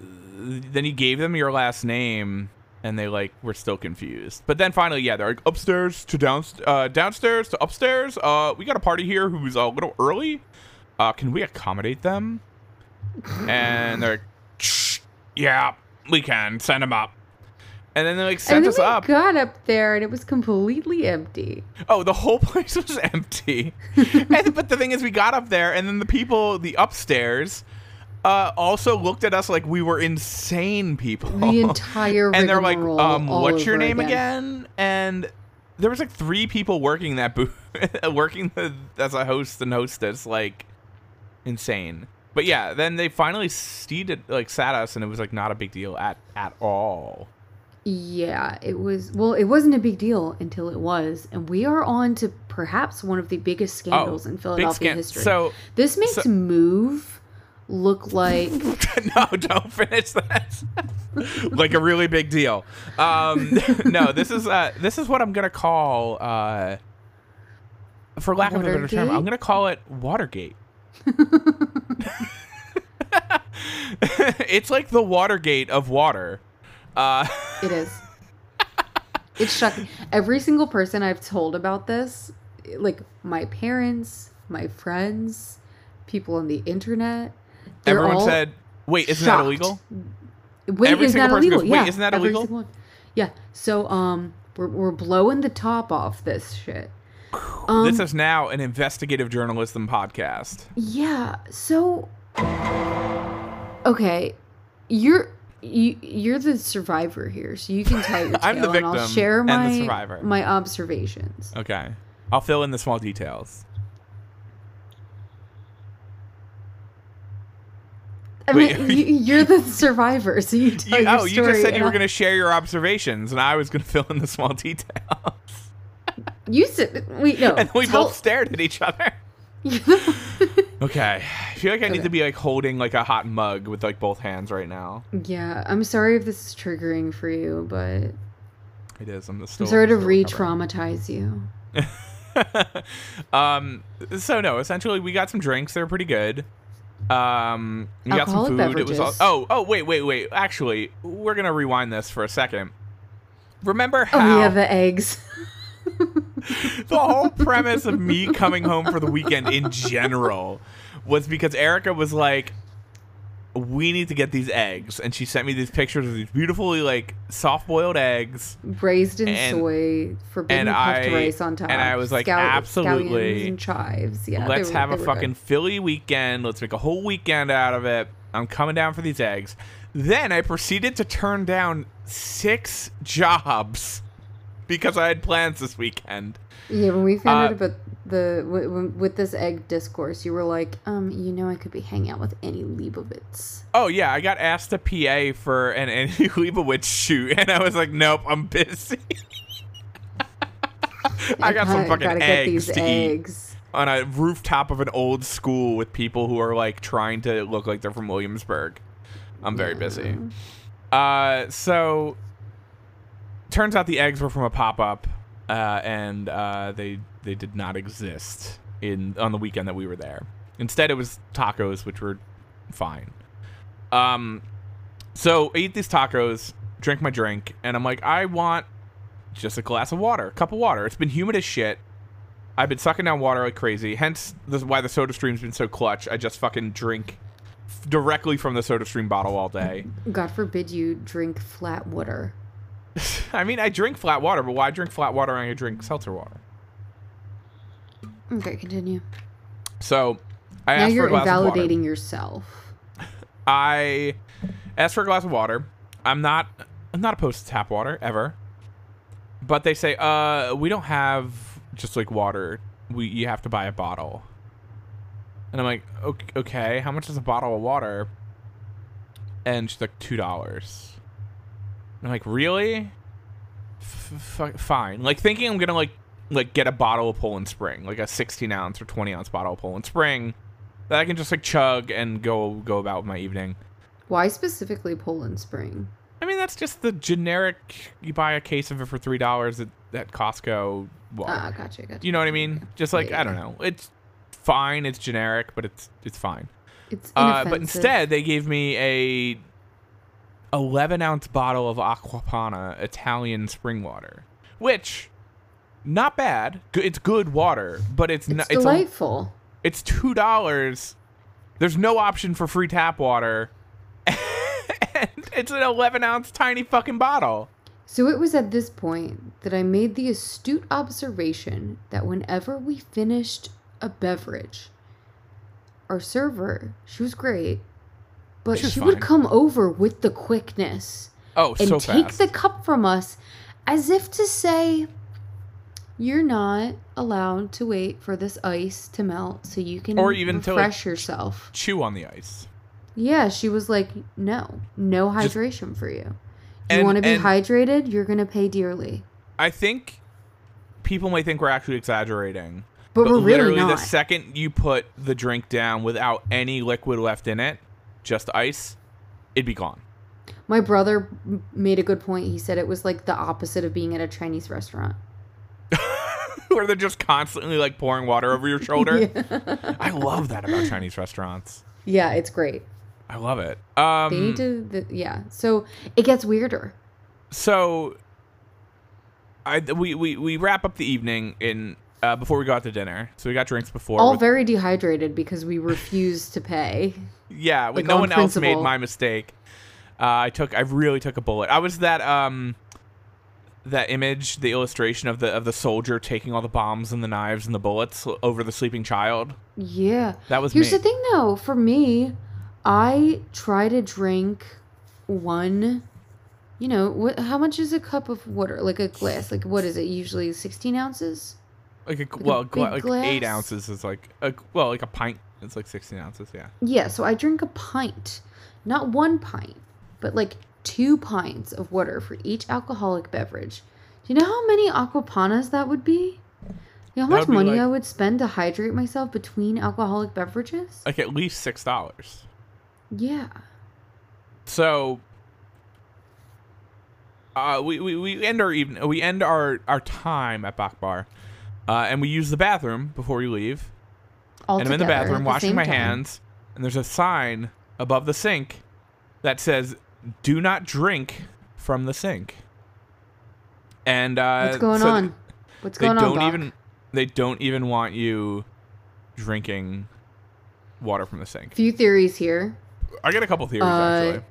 then you gave them your last name and they like were still confused. But then finally, yeah, they're like upstairs to down uh, downstairs to upstairs. Uh, we got a party here who's a little early. Uh, can we accommodate them? And they're like, yeah, we can send them up. And then they like and sent us we up. got up there and it was completely empty. Oh, the whole (laughs) place was empty. (laughs) and, but the thing is, we got up there, and then the people, the upstairs, uh, also looked at us like we were insane people. The (laughs) entire and they're like, um, "What's your name again." again?" And there was like three people working that booth, (laughs) working the, as a host and hostess, like insane. But yeah, then they finally seated, like, sat us, and it was like not a big deal at at all. Yeah, it was. Well, it wasn't a big deal until it was, and we are on to perhaps one of the biggest scandals in Oh, big Philadelphia scan- history. so- this makes so- Move look like (laughs) no, don't finish that. (laughs) like a really big deal. Um, (laughs) no, this is uh, this is what I'm gonna call, uh, for lack of a better term, I'm gonna call it Watergate. it's like the Watergate of water. Uh, it is. It's shocking. Every single person I've told about this, like my parents, my friends, people on the internet, they're everyone said, "Wait, isn't that illegal?" Wait, Every is single that person illegal? goes, "Wait, yeah, isn't that every illegal?" Yeah. So um, we're we're blowing the top off this shit. Um, this is now an investigative journalism podcast. Yeah. So okay, you're you you're the survivor here, so you can tell your tale, (laughs) I'm the and I'll victim share my survivor. my observations. Okay, I'll fill in the small details. I Wait, mean, (laughs) you, you're the survivor, so you tell You, your oh, you just said you were going to share your observations, and I was going (laughs) to fill in the small details. You said we no. and we tell- both stared at each other. (laughs) Okay, I feel like I need Okay. to be like holding like a hot mug with like both hands right now. yeah, I'm sorry if this is triggering for you, but It is. I'm I'm still. sorry to re-traumatize you. um. So no, essentially, we got some drinks. They're pretty good. Um, we got some Alcoholic food. It was all, oh oh wait wait wait. Actually, we're gonna rewind this for a second. Remember Oh, how yeah, the eggs. (laughs) the whole premise of me coming home for the weekend in general was because Erica was like, "We need to get these eggs," and she sent me these pictures of these beautifully like soft-boiled eggs. braised in And- soy, forbidden and puffed I- rice on top. and I was like, absolutely. and chives. Yeah, Let's were- have a fucking good. Philly weekend. Let's make a whole weekend out of it. I'm coming down for these eggs. Then I proceeded to turn down six jobs (laughs) because I had plans this weekend. Yeah, when we found Uh, out about the w- w- with this egg discourse, you were like, um, you know, I could be hanging out with Annie Leibovitz. Oh yeah, I got asked to PA for an (laughs) Annie Leibovitz shoot, and I was like, nope, I'm busy. (laughs) I got some fucking eggs these to eggs. eat on a rooftop of an old school with people who are like trying to look like they're from Williamsburg. I'm very busy. Uh, so turns out the eggs were from a pop up, uh, and uh, they they did not exist in on the weekend that we were there. Instead, it was tacos, which were fine. Um, so I eat these tacos, drink my drink, and I'm like, I want just a glass of water, a cup of water. It's been humid as shit. I've been sucking down water like crazy. Hence, this is why the SodaStream's been so clutch. I just fucking drink f- directly from the SodaStream bottle all day. God forbid you drink flat water. (laughs) I mean, I drink flat water, but why drink flat water when I drink seltzer water? Okay, continue. So, I now asked for you're a glass of water. Now you're invalidating yourself. I asked for a glass of water. I'm not I'm not opposed to tap water ever. But they say, uh, we don't have just like water. We you have to buy a bottle. And I'm like, okay, okay how much is a bottle of water? And she's like, two dollars. I'm like, really? F- fine. Like thinking I'm gonna like like get a bottle of Poland Spring, like a 16 ounce or 20 ounce bottle of Poland Spring that I can just like chug and go go about with my evening. Why specifically Poland Spring? I mean, that's just the generic. You buy a case of it for three dollars at, at Costco. Water. Ah, gotcha, gotcha. You know what I mean? Just like I don't know. It's fine. It's generic, but it's it's fine. It's Uh, but instead, they gave me a 11 ounce bottle of Acqua Panna Italian spring water, which not bad. It's good water, but it's, It's not. It's a, delightful. it's two dollars. There's no option for free tap water, (laughs) and it's an 11 ounce tiny fucking bottle. So it was at this point that I made the astute observation that whenever we finished a beverage, our server, she was great, but She she would come over with the quickness Oh, and so take fast. the cup from us as if to say, You're not allowed to wait for this ice to melt so you can Or even to, like, refresh yourself. Chew on the ice. Yeah, she was like, No, no Just- hydration for you. You want to be hydrated? You're going to pay dearly. I think people might think we're actually exaggerating. But we're really literally the second you put the drink down without any liquid left in it, just ice, it'd be gone. My brother made a good point. He said it was like the opposite of being at a Chinese restaurant. (laughs) Where they're just constantly like pouring water over your shoulder. (laughs) Yeah. I love that about Chinese restaurants. Yeah, it's great. I love it. Um, They need to, the, yeah. So it gets weirder. so I we, we we wrap up the evening in uh, before we go out to dinner. So we got drinks before. All with- very dehydrated because we refused to pay. yeah, like, no on one else made my mistake. Uh, I took I really took a bullet. I was that um that image, the illustration of the of the soldier taking all the bombs and the knives and the bullets over the sleeping child. Yeah. That was Here's me. the thing though, for me, I try to drink one you know, what how much is a cup of water? Like a glass. Like what is it? Usually 16 ounces? Like a a well, gla- big like eight ounces is like a, well, like a pint. It's like sixteen ounces. Yeah. Yeah, so I drink a pint. Not one pint, but like two pints of water for each alcoholic beverage. Do you know how many Acqua Pannas that would be? You know how much money like- I would spend to hydrate myself between alcoholic beverages? Like at least six dollars. Yeah. So uh, we, we, we end our even we end our, our time at Bok Bar, uh, and we use the bathroom before we leave. All and I'm in the bathroom washing my time. hands, and there's a sign above the sink that says "Do not drink from the sink." And uh, What's going so on? What's they going on, don't Bok? even they don't even want you drinking water from the sink. Few theories here. I got a couple theories Uh, actually.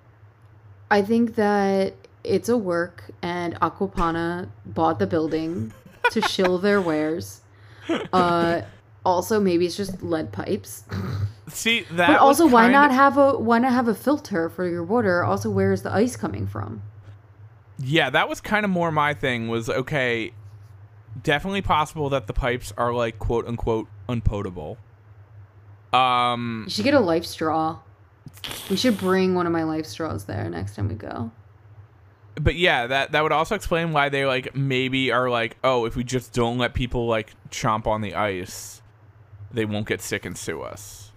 I think that it's a work and Acqua Panna bought the building to (laughs) shill their wares. Uh also maybe it's just lead pipes. See that. but also why not of- have a why not have a filter for your water? Also where is the ice coming from? Yeah, that was kind of more my thing. Was okay. definitely possible that the pipes are like quote unquote unpotable. Um, You should get a life straw. We should bring one of my life straws there next time we go. but yeah, that that would also explain why they like maybe are like, oh, if we just don't let people like chomp on the ice, they won't get sick and sue us.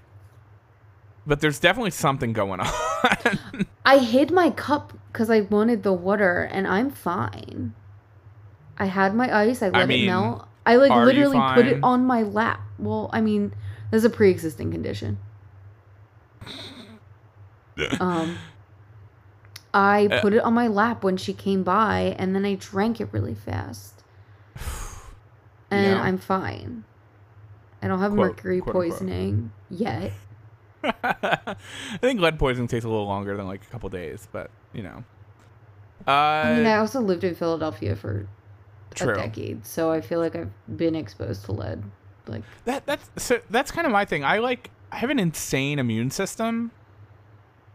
But there's definitely something going (laughs) on. I hid my cup because I wanted the water, and I'm fine. I had my ice. I let mean, it melt. I like literally put it on my lap. Well, I mean, there's a pre-existing condition. (laughs) um, I Uh, put it on my lap when she came by, and then I drank it really fast. (sighs) And? I'm fine. I don't have Quote, mercury quote, poisoning yet. (laughs) I think lead poisoning takes a little longer than like a couple days, but you know. Uh, I mean, I also lived in Philadelphia for True. a decade, so I feel like I've been exposed to lead. Like, that that's so that's kind of my thing. I like I have an insane immune system,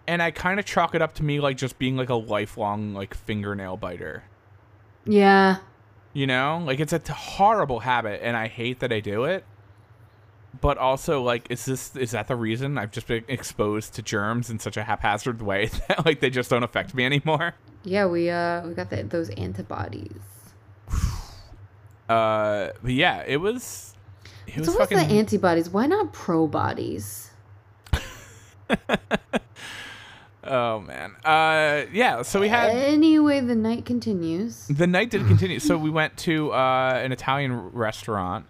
and I kind of chalk it up to me like just being like a lifelong like fingernail biter. yeah, You know, like it's a t- horrible habit, and I hate that I do it. But also, like, is this is that the reason I've just been exposed to germs in such a haphazard way (laughs) that like they just don't affect me anymore? yeah, we uh we got the, those antibodies. Uh, but yeah, it was. It It's was always fucking. the antibodies. Why not pro bodies? (laughs) oh man. Uh, yeah. So we had Anyway, the night continues. the night did continue. So we went to uh an Italian restaurant.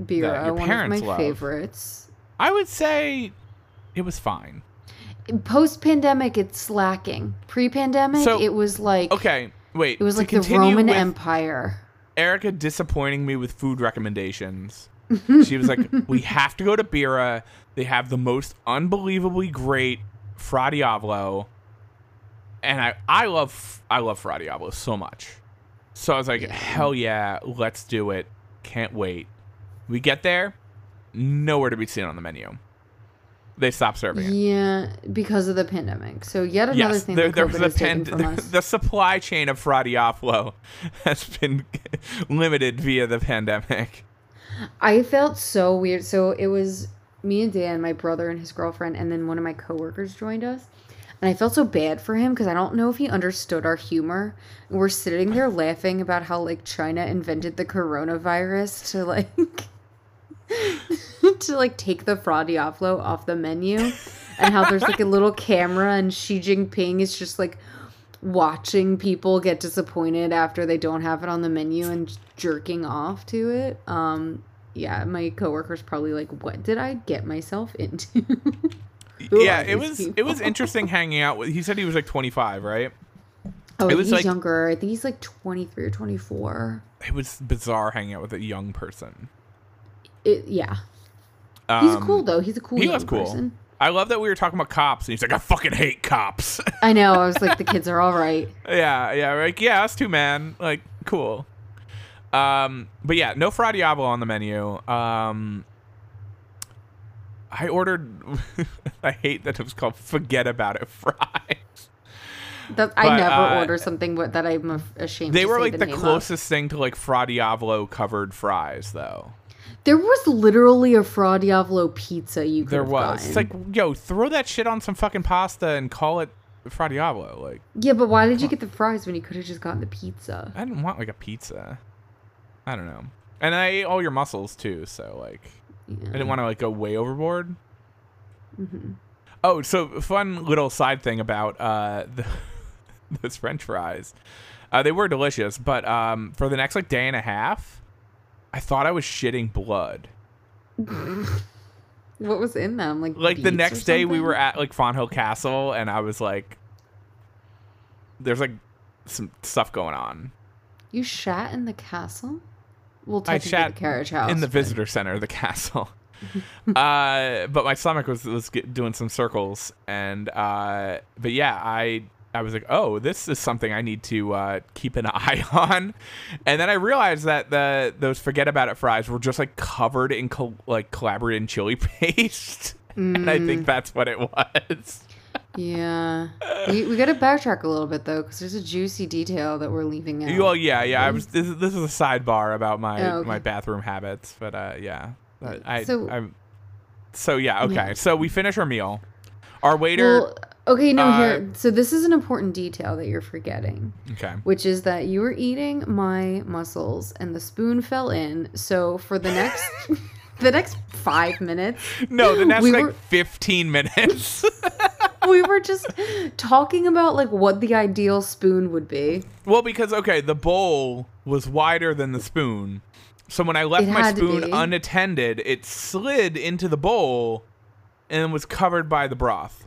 Bira, your one of my love. favorites. I would say it was fine. Post pandemic, it's slacking. Pre pandemic, So- it was like Okay, wait. it was like the Roman Empire. Erica disappointing me with food recommendations. (laughs) She was like, "We have to go to Bira. They have the most unbelievably great Fra Diavolo." And I I love I love Fra Diavolo so much. So I was like, "Hell yeah, let's do it. Can't wait." We get there, nowhere to be seen on the menu. They stopped serving it. Yeah, because of the pandemic. So yet another Yes, thing there, that there COVID was a pand- from us. (laughs) the supply chain of Fra Diavolo (laughs) has been (laughs) limited via the pandemic. I felt so weird. So it was me and Dan, my brother and his girlfriend, and then one of my coworkers joined us. And I felt so bad for him because I don't know if he understood our humor. And we're sitting there laughing about how like China invented the coronavirus to like (laughs) to like take the Fra Diavolo off the menu. And how there's like a little camera and Xi Jinping is just like watching people get disappointed after they don't have it on the menu and jerking off to it. Um yeah, my coworker's probably like, "What did I get myself into?" (laughs) Yeah, it was it was interesting hanging out with. He said he was like 25, right? Oh, It was he's like- younger. I think he's like 23 or 24. It was bizarre hanging out with a young person. It, yeah. He's Um, cool though. He's a cool He was cool. person. I love that we were talking about cops, and he's like, "I fucking hate cops." (laughs) I know. I was like, the kids are all right. yeah, yeah, like yeah, us too, man. Like, cool. Um, but yeah, no Fra Diavolo on the menu. Um, I ordered. (laughs) I hate that it was called "Forget About It" fries. That I never uh, order something that I'm ashamed. They were like the, the name of. closest thing to like Fra Diavolo covered fries, though. There was literally a Fra Diavolo pizza you could There was. It's like, yo, throw that shit on some fucking pasta and call it Fra Diavolo. Like, yeah, but why did you get the fries when you could have just gotten the pizza? I didn't want like a pizza. I don't know. And I ate all your mussels too, so like, I didn't want to like go way overboard. Mhm. Oh, so fun little side thing about uh (laughs) the, those French fries. Uh, they were delicious, but um, for the next like day and a half, I thought I was shitting blood. (laughs) What was in them? Like like the next day we were at like Fonthill Castle and I was like there's like some stuff going on. You shat in the castle? Well, I shat the carriage house. in the but- visitor center of the castle. (laughs) uh but my stomach was was doing some circles and uh but yeah, I I was like, "Oh, this is something I need to uh, keep an (laughs) eye on," and then I realized that the those forget about it fries were just like covered in col- like Calabrian chili (laughs) paste, and I think Mm. that's what it was. Yeah. (laughs) We, we got to backtrack a little bit though, because there's a juicy detail that we're leaving out. Well, yeah, yeah. I was. This is, this is a sidebar about my Oh, okay. my bathroom habits, but uh, yeah. I. So- I'm, so yeah. Okay. Yeah. So we finish our meal. Our waiter. Well, okay, no, uh, here. So this is an important detail that you're forgetting, okay. which is that you were eating my mussels and the spoon fell in. So for the next, (laughs) the next five minutes, No, the next we like were- 15 minutes. (laughs) we were just talking about like what the ideal spoon would be. well, because okay, the bowl was wider than the spoon. So when I left my spoon unattended, it slid into the bowl and was covered by the broth.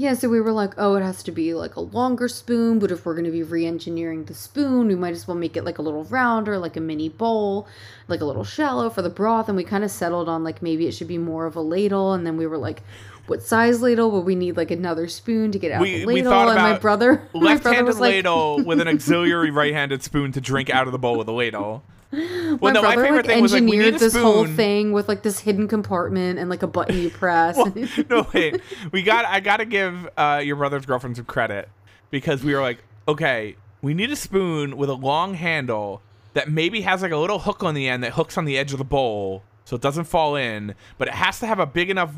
Yeah, so we were like, oh, it has to be like a longer spoon, but if we're going to be re engineering the spoon, we might as well make it like a little rounder, like a mini bowl, like a little shallow for the broth. And we kind of settled on like maybe it should be more of a ladle. And then we were like, what size ladle? But we need like another spoon to get out We- the we ladle. thought and my about brother, (laughs) my brother Left-handed was like, ladle with an auxiliary right-handed spoon to drink out of the bowl with a ladle. (laughs) Well, my no, my brother favorite like thing was like engineered this whole thing with like this hidden compartment and like a button you press. (laughs) no wait. We got i gotta give uh, your brother's girlfriend some credit because we were like okay we need a spoon with a long handle that maybe has like a little hook on the end that hooks on the edge of the bowl so it doesn't fall in but it has to have a big enough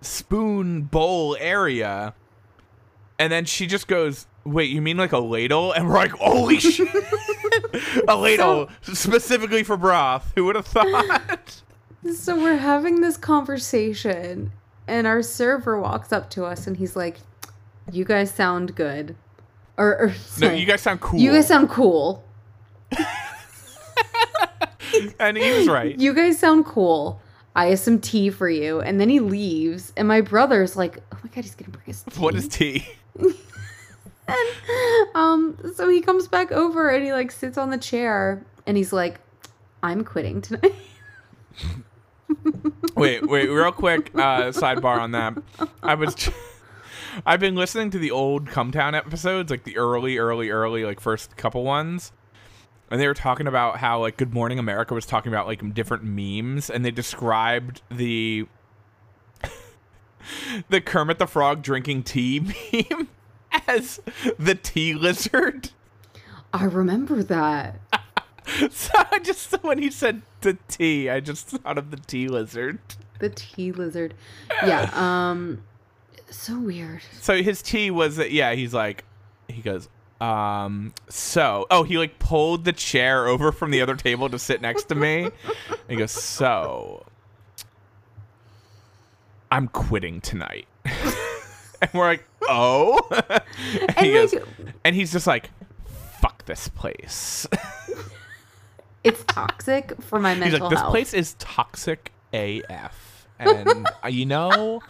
spoon bowl area. And then she just goes wait you mean like a ladle and we're like holy shit (laughs) a ladle specifically for broth who would have thought (laughs) So we're having this conversation, and our server walks up to us and he's like, "You guys sound good," or, or no you guys sound cool You guys sound cool. (laughs) and he was right You guys sound cool. I have some tea for you." And then he leaves, and my brother's like, "Oh my god, he's gonna bring us tea." What is tea? Um, so he comes back over and he like sits on the chair, and he's like, "I'm quitting tonight." (laughs) wait, wait, real quick uh, sidebar on that. I was, I've been listening to the old Cum Town episodes, like the early, early, early, like first couple ones, and they were talking about how like Good Morning America was talking about like different memes, and they described the (laughs) the Kermit the Frog drinking tea (laughs) meme as the tea lizard. I remember that. (laughs) So I just when he said the tea, I just thought of the tea lizard. The tea lizard. Yeah. Um. So weird. So his tea was that yeah, he's like he goes, um so oh he like pulled the chair over from the other table to sit next to me. and he goes, So I'm quitting tonight. And we're like, Oh (laughs) and, he And, goes, and he's just like, fuck this place. (laughs) It's toxic for my mental he's like, This health. place is toxic AF. And uh, you know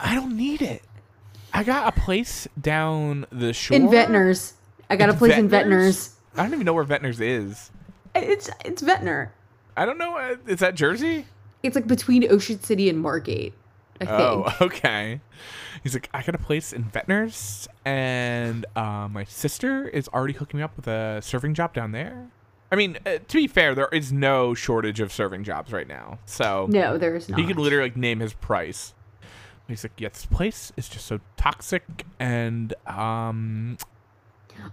I don't need it. I got a place down the shore. in Ventnors. I got a place in Ventnors. I don't even know where Ventnors is. It's it's Ventnor. I don't know. uh, Is that Jersey? It's like between Ocean City and Margate. I think. Oh, (laughs) okay. He's like, I got a place in Ventnors, and uh, my sister is already hooking me up with a serving job down there. I mean, uh, to be fair, there is no shortage of serving jobs right now. So No, there is not. He could literally like name his price. He's like, yeah, this place is just so toxic, and um,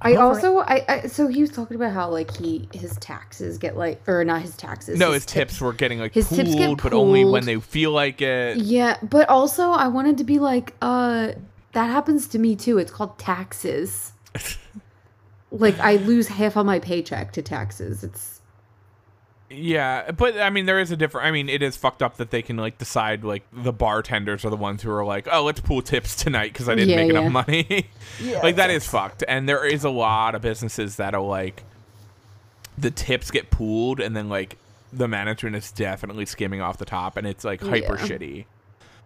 I also I, I so he was talking about how like he his taxes get like or not his taxes. no, his tips were getting like his pooled, tips get but only when they feel like it. Yeah, but also I wanted to be like, uh, that happens to me too. It's called taxes. (laughs) like I lose half of my paycheck to taxes. It's Yeah, but I mean, there is a different. I mean, it is fucked up that they can like decide like the bartenders are the ones who are like, oh, let's pool tips tonight because I didn't Yeah, make yeah. enough money. (laughs) like that is fucked, and there is a lot of businesses that are like, the tips get pooled, and then like the management is definitely skimming off the top, and it's like hyper Yeah. shitty.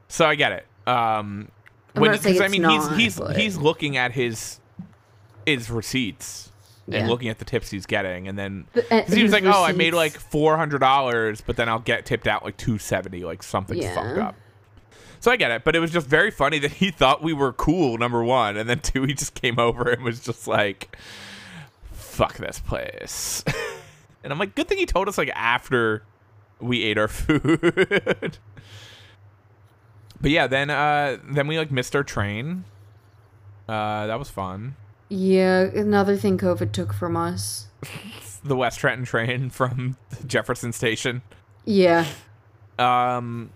So I get it. Um, I'm when not saying because I mean not, he's he's but- he's looking at his his receipts and Yeah. looking at the tips he's getting, and then The- uh, he was like, "Oh, I made like four hundred dollars, but then I'll get tipped out like two seventy, like something's Yeah. fucked up." So I get it, but it was just very funny that he (laughs) thought we were cool, number one, and then two, he just came over and was just like, "Fuck this place," (laughs) and I'm like, "Good thing he told us like after we ate our (laughs) food." but yeah, then uh then we like missed our train. Uh that was fun. Yeah, another thing COVID took from us. (laughs) The West Trenton train from (laughs) Jefferson Station. Yeah. Um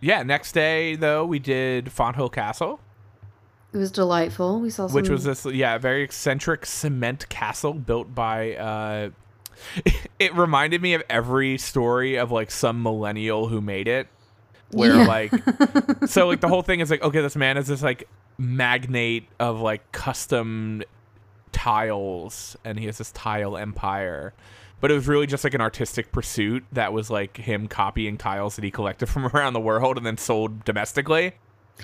Yeah, next day though we did Fonthill Castle, It was delightful. We saw some which was this yeah, very eccentric cement castle built by uh (laughs) it reminded me of every story of like some millennial who made it where Yeah. like (laughs) so like the whole thing is like okay this man is this like magnate of like custom tiles and he has this tile empire but it was really just like an artistic pursuit that was like him copying tiles that he collected (laughs) from around the world and then sold domestically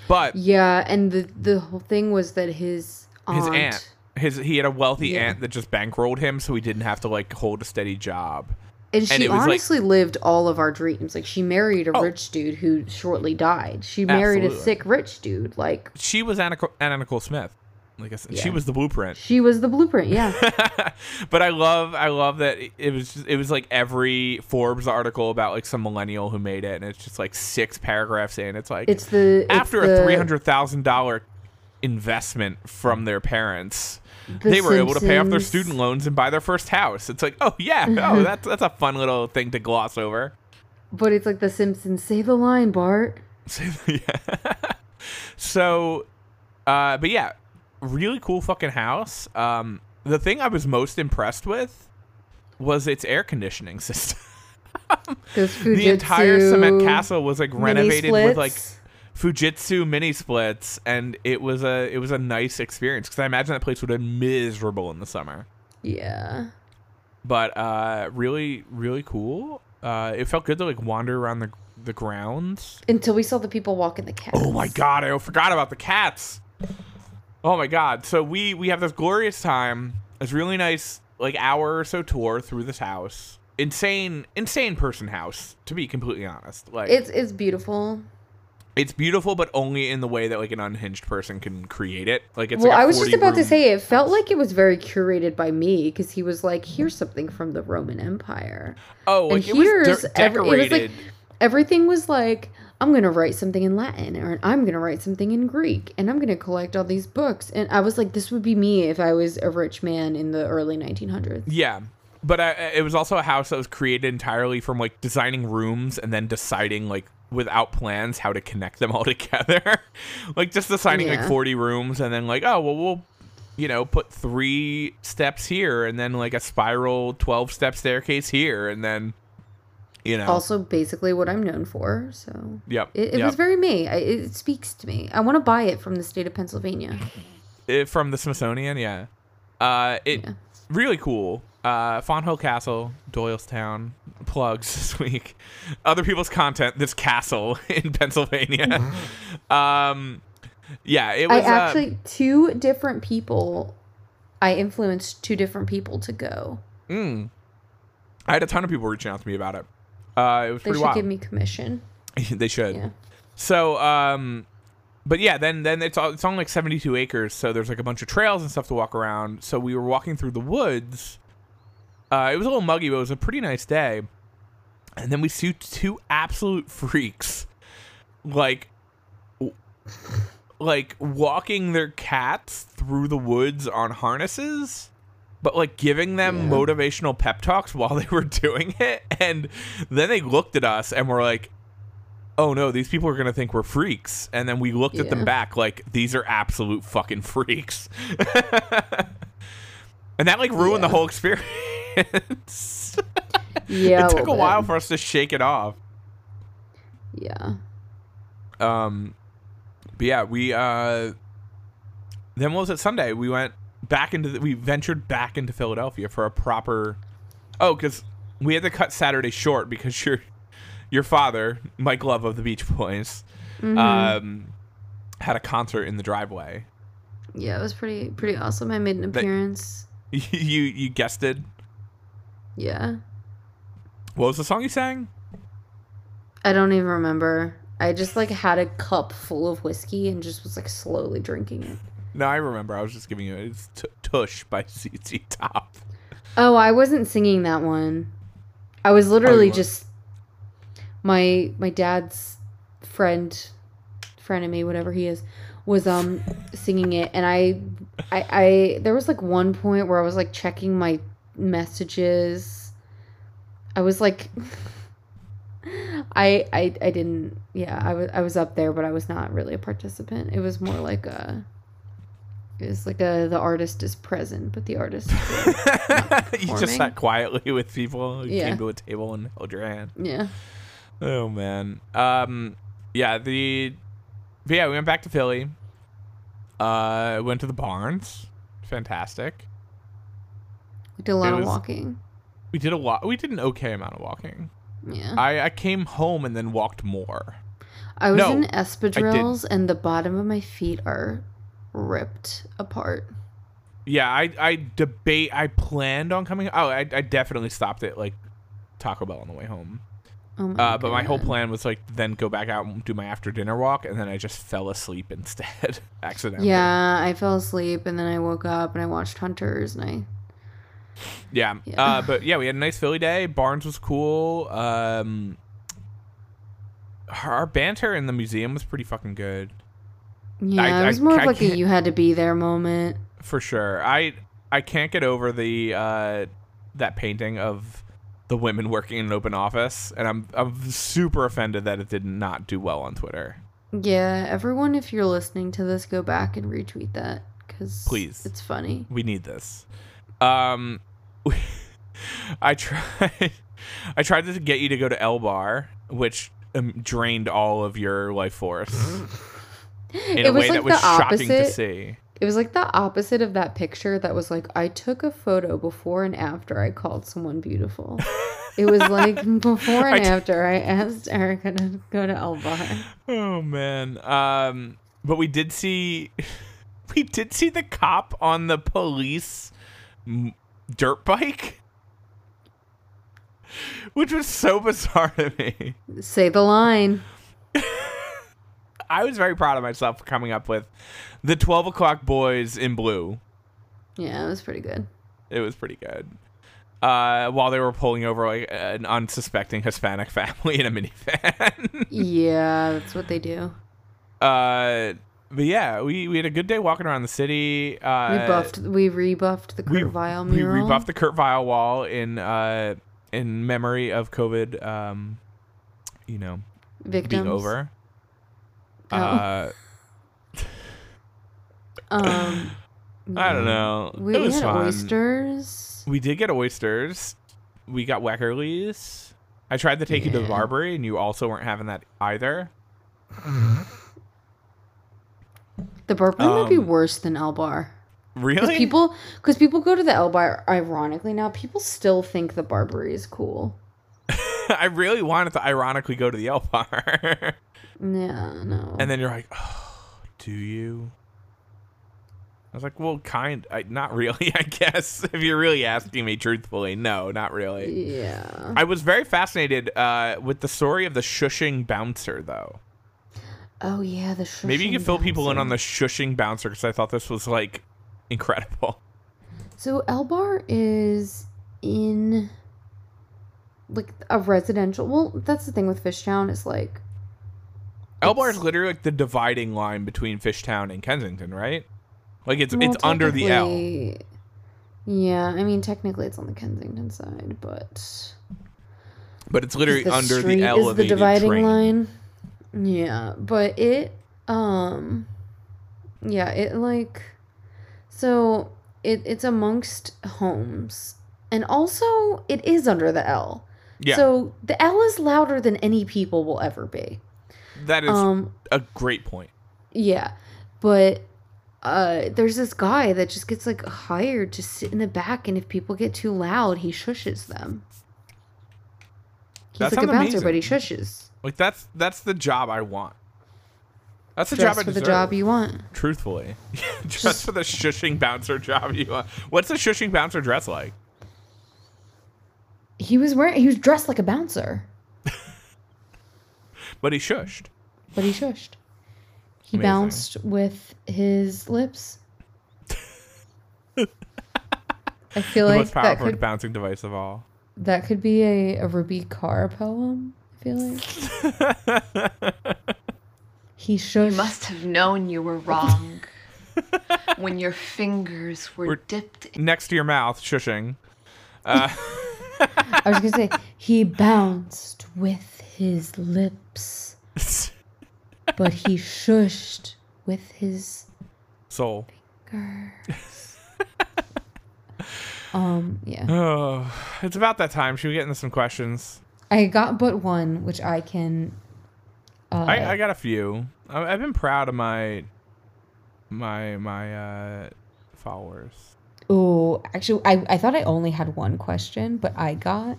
but Yeah, and the the whole thing was that his aunt, his aunt his he had a wealthy Yeah. aunt that just bankrolled him so he didn't have to like hold a steady job and and she it was, like- honestly lived all of our dreams. Like she married a Oh. rich dude who shortly died. She married a sick rich dude. Like she was Anna, Anna Nicole Smith like I said, she was the blueprint she was the blueprint. Yeah. (laughs) but I love I love that it was just, it was like every Forbes article about like some millennial who made it, and it's just like six paragraphs in. It's like It's the after the- a three hundred thousand dollar investment from their parents. The they were able to pay off their student loans and buy their first house. It's like, oh yeah, oh that's that's a fun little thing to gloss over. But it's like the Simpsons. Say the line, Bart. (laughs) yeah. (laughs) so, uh, but yeah, really cool fucking house. Um, the thing I was most impressed with was its air conditioning (laughs) system. The entire cement castle was like renovated with like. Fujitsu mini splits, and it was a it was a nice experience because I imagine that place would have been miserable in the summer. Yeah. But uh, really, really cool. Uh, it felt good to like wander around the the grounds. Until we saw the people walking the cats. Oh my god, I forgot about the cats. Oh my god. So we we have this glorious time. This really nice like hour or so tour through this house. Insane insane person house, to be completely honest. Like It's it's beautiful. It's beautiful but only in the way that like an unhinged person can create it. Like it's well, like a I was just 40 about to say it felt like it was very curated by me because he was like, "Here's something from the Roman Empire." Oh, like and it was here's de- every- was decorated. like everything was like, "I'm gonna write something in Latin," or "I'm gonna write something in Greek," and I'm gonna collect all these books. And I was like, "This would be me if I was a rich man in the early 1900s." Yeah. But I, it was also a house that was created entirely from like designing rooms and then deciding like without plans how to connect them all (laughs) together. like just designing like 40 rooms and then like, oh, well, we'll, you know, put three steps here and then like a spiral 12 step staircase here and then, you know. Also, basically what I'm known for. So Yep, it, it yep. was very me. I, it speaks to me. I want to buy it from the state of Pennsylvania. It- from the Smithsonian, yeah. Uh, it really cool. Uh, Fonthill Castle, Doylestown plugs (laughs) this week. Other people's content. This castle (laughs) in Pennsylvania. (laughs) um, yeah, it I was. uh, actually two different people. I influenced two different people to go. mm, I had a ton of people reaching out to me about it. Uh, it was They pretty should wild. give me commission. they should. Yeah. So, um, but yeah, then then it's all, it's on like seventy two acres, so there's like a bunch of trails and stuff to walk around. So we were walking through the woods. Uh, it was a little muggy, but it was a pretty nice day. And then we see two absolute freaks, like, like walking their cats through the woods on harnesses but like giving them motivational pep talks while they were (laughs) doing it and then they looked at us and were like oh no these people are gonna think we're freaks. And then we looked at them back like these are absolute fucking freaks. (laughs) And that like ruined the whole experience. (laughs) Yeah, it took a little while for us to shake it off. Yeah. um but yeah we uh then what was it sunday? We went back into the, we ventured back into philadelphia for a proper oh because we had to cut saturday short because (laughs) your your father mike love of the beach boys Mhm. um had a concert in the driveway Yeah, it was pretty pretty awesome. I made an That- appearance. (laughs) you you guessed it Yeah. what was the song you sang I don't even remember. I just like had a cup full of whiskey and just was like slowly drinking it. no i remember i was just giving you it's T- tush by (laughs) ZZ top Oh, I wasn't singing that one. I was literally weren't? just my my dad's friend, friend of me, whatever he is, was um singing it, and I, I, I there was like one point where I was like checking my messages. I was like. (laughs) I, I I didn't yeah I was I was up there but I was not really a participant it was more like a it was like a the artist is present but the artist is (laughs) not you just sat quietly with people who Yeah. came to a table and held your hand. yeah Oh man. Um yeah, the but yeah, we went back to Philly. Uh went to the Barnes. Fantastic. we did a lot of walking We did a lot we did an okay amount of walking. yeah I, I came home and then walked more. I was No, in espadrilles and the bottom of my feet are ripped apart Yeah, I I debate I planned on coming oh I, I definitely stopped at like Taco Bell on the way home. Oh my Uh, but my whole plan was like then go back out and do my after dinner walk and then I just fell asleep (laughs) instead (laughs) accidentally. yeah I fell asleep and then I woke up and I watched Hunters and I Yeah. Yeah. Uh, but yeah, we had a nice Philly day. Barnes was cool. Um, our banter in the museum was pretty fucking good yeah I- it was I- more I of like a you had to be there moment for sure. I I can't get over the uh, that painting of the women working in an open office, and I'm I'm super offended that it did not do well on Twitter. Yeah, everyone, if you're listening to this, go back and retweet that because Please. it's funny. We need this. Um, (laughs) I tried. (laughs) I tried to get you to go to L Bar, which um, drained all of your life force (laughs) in It a was way like that was shocking to see. It was like the opposite of that picture that was like I took a photo before and after I called someone beautiful. (laughs) it was like before and t- after I asked Erica to go to Elbar. Oh man. Um, but we did see, (laughs) we did see the cop on the police m- dirt bike, (laughs) which was so bizarre to me. Say the line. I was very proud of myself for coming up with the twelve o'clock boys in blue. Yeah, it was pretty good. It was pretty good. Uh, while they were pulling over like an unsuspecting Hispanic (laughs) family in a minivan. yeah, that's what they do. uh, but yeah, we, we had a good day walking around the city. Uh, We buffed. We rebuffed the Kurt we, Vile we rebuffed the Kurt Vile wall in uh in memory of COVID. Um, you know, Victims. being over. Oh. Uh, Um, I don't know. we was had fun. oysters. We did get oysters. We got Weckerly's. I tried to take you to the Barbary, and you also weren't having that either. The Barbary might be Um, worse than El Bar. Really? Cause people, because people go to the El Bar. Ironically, now people still think the Barbary is cool. (laughs) I really wanted to ironically go to the L Bar. (laughs) Yeah, no. and then you're like, oh, do you? I was like, well, kind, I, not really, (laughs) I guess. If you're really asking me truthfully, no, not really. yeah. I was very fascinated uh, with the story of the shushing bouncer, though. Oh yeah, the shushing. Maybe you can fill people in on the shushing bouncer because I thought this was like incredible. So Elbar is in like a residential. Well, that's the thing with Fishtown is like Elbar is literally like the dividing line between Fishtown and Kensington, right? Like it's well, it's under the L. Yeah, I mean technically it's on the Kensington side, but But it's literally the under the is elevated the dividing train. line. Yeah, but it um yeah, it like so it it's amongst homes. And also it is under the L. Yeah, So the L is louder than any people will ever be. that is Um a great point. yeah. But uh there's this guy that just gets like hired to sit in the back and if people get too loud, he shushes them. He's That like a bouncer, but he shushes. Like that's that's the job I want. That's the Dress job I for the job you want. Truthfully, (laughs) just, Just- for the shushing bouncer job you want. What's the shushing bouncer dress like? He was wearing he was dressed like a bouncer, (laughs) But he shushed. but he shushed. He Amazing. bounced with his lips. I (laughs) feel The like most that powerful could bouncing device of all. that could be a, a Rupi Kaur poem. I feel like (laughs) he should. You must have known you were wrong when your fingers were We're- dipped Next to your mouth, shushing. Uh, I was gonna say he bounced with his lips, (laughs) but he shushed with his soul. fingers. (laughs) um, yeah. Oh, it's about that time. Should we get into some questions? I got but one, which I can. Uh, I, I got a few. I, I've been proud of my my my uh, followers. Oh, actually, I, I thought I only had one question, but I got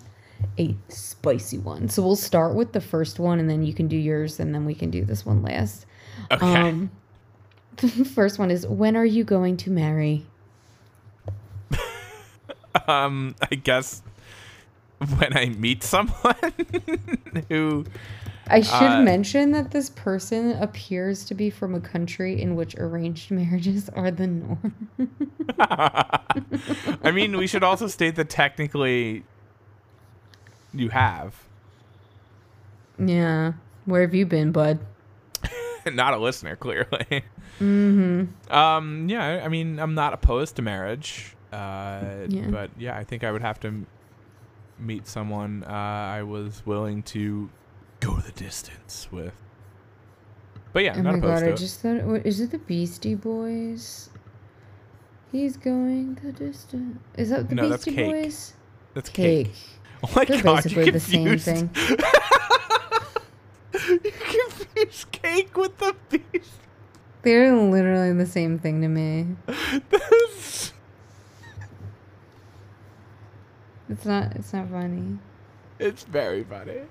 a spicy one. So we'll start with the first one, and then you can do yours, and then we can do this one last. Okay. Um, the (laughs) first one is When are you going to marry? (laughs) Um, I guess when I meet someone (laughs) who I should Uh, mention that this person appears to be from a country in which arranged marriages (laughs) are the norm. (laughs) I mean, we should also state that technically you have yeah. Where have you been, bud? (laughs) not a listener, clearly. Mm-hmm. Um, yeah, I- mean, I'm not opposed to marriage. Uh, Yeah. but yeah, I think I would have to meet someone uh, I was willing to go the distance with. But yeah, oh not my opposed god, to I it. just thought, what, is it the Beastie Boys? He's going the distance. Is that the No, that's Beastie Cake. Boys? That's Cake. cake. Oh my They're god, you basically the same thing. (laughs) you confused cake with the beast. They're literally the same thing to me. This- (laughs) It's not. It's not funny. It's very funny.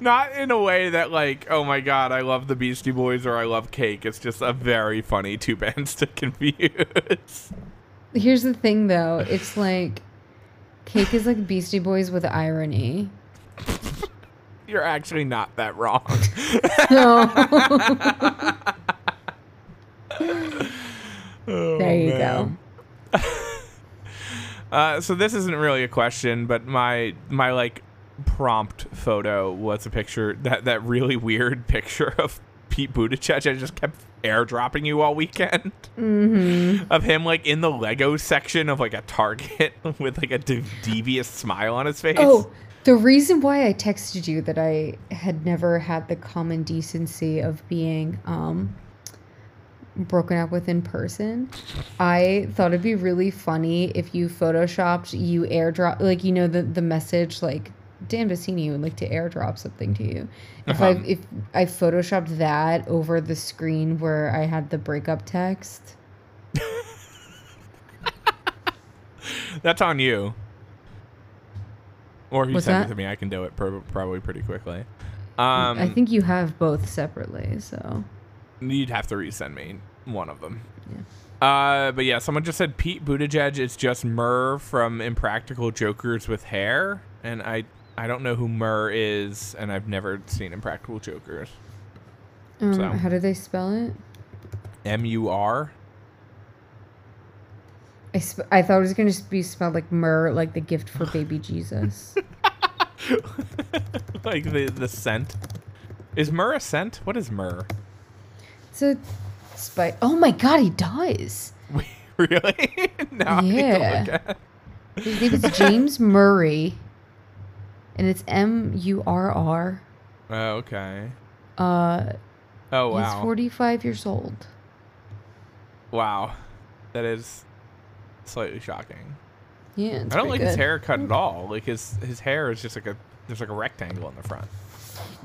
Not in a way that like, oh my god, I love the Beastie Boys or I love cake. It's just a very funny two bands to (laughs) confuse. Here's the thing, though. It's like Cake is like Beastie Boys with irony. (laughs) You're actually not that wrong. (laughs) No. Oh, there you man. go. Uh, so this isn't really a question, but my my like prompt photo was a picture that that really weird (laughs) picture of Pete Buttigieg. I just kept airdropping you all weekend Mm-hmm. of him like in the Lego section of like a Target (laughs) with like a de- devious smile on his face. Oh, the reason why I texted you that I had never had the common decency of being um broken up with in person, I thought it'd be really funny if you photoshopped you airdrop like you know the the message like Dan Bassini would like to airdrop something to you. If I Uh-huh. if I photoshopped that over the screen where I had the breakup text. (laughs) That's on you. Or if you What's send that? it to me, I can do it prob- probably pretty quickly. Um, I think you have both separately, so You'd have to resend me one of them. Yeah. Uh, but yeah, someone just said Pete Buttigieg is just Murr from Impractical Jokers with hair, and I I don't know who Murr is, and I've never seen Impractical Jokers. um, So. how do they spell it? M U R. I, sp- I thought it was going to be spelled like myrrh, like the gift for baby (laughs) Jesus. (laughs) like the the scent. Is Murr a scent? What is Murr? So, spite. Oh my god, he does. (laughs) really? I to Yeah. look at. His name is James Murray, and it's M U R R. Oh, okay. Uh, Oh he's 45 years old. Wow, that is slightly shocking. Yeah, I don't like pretty his good. haircut at all. Like his his hair is just like a there's like a rectangle in the front.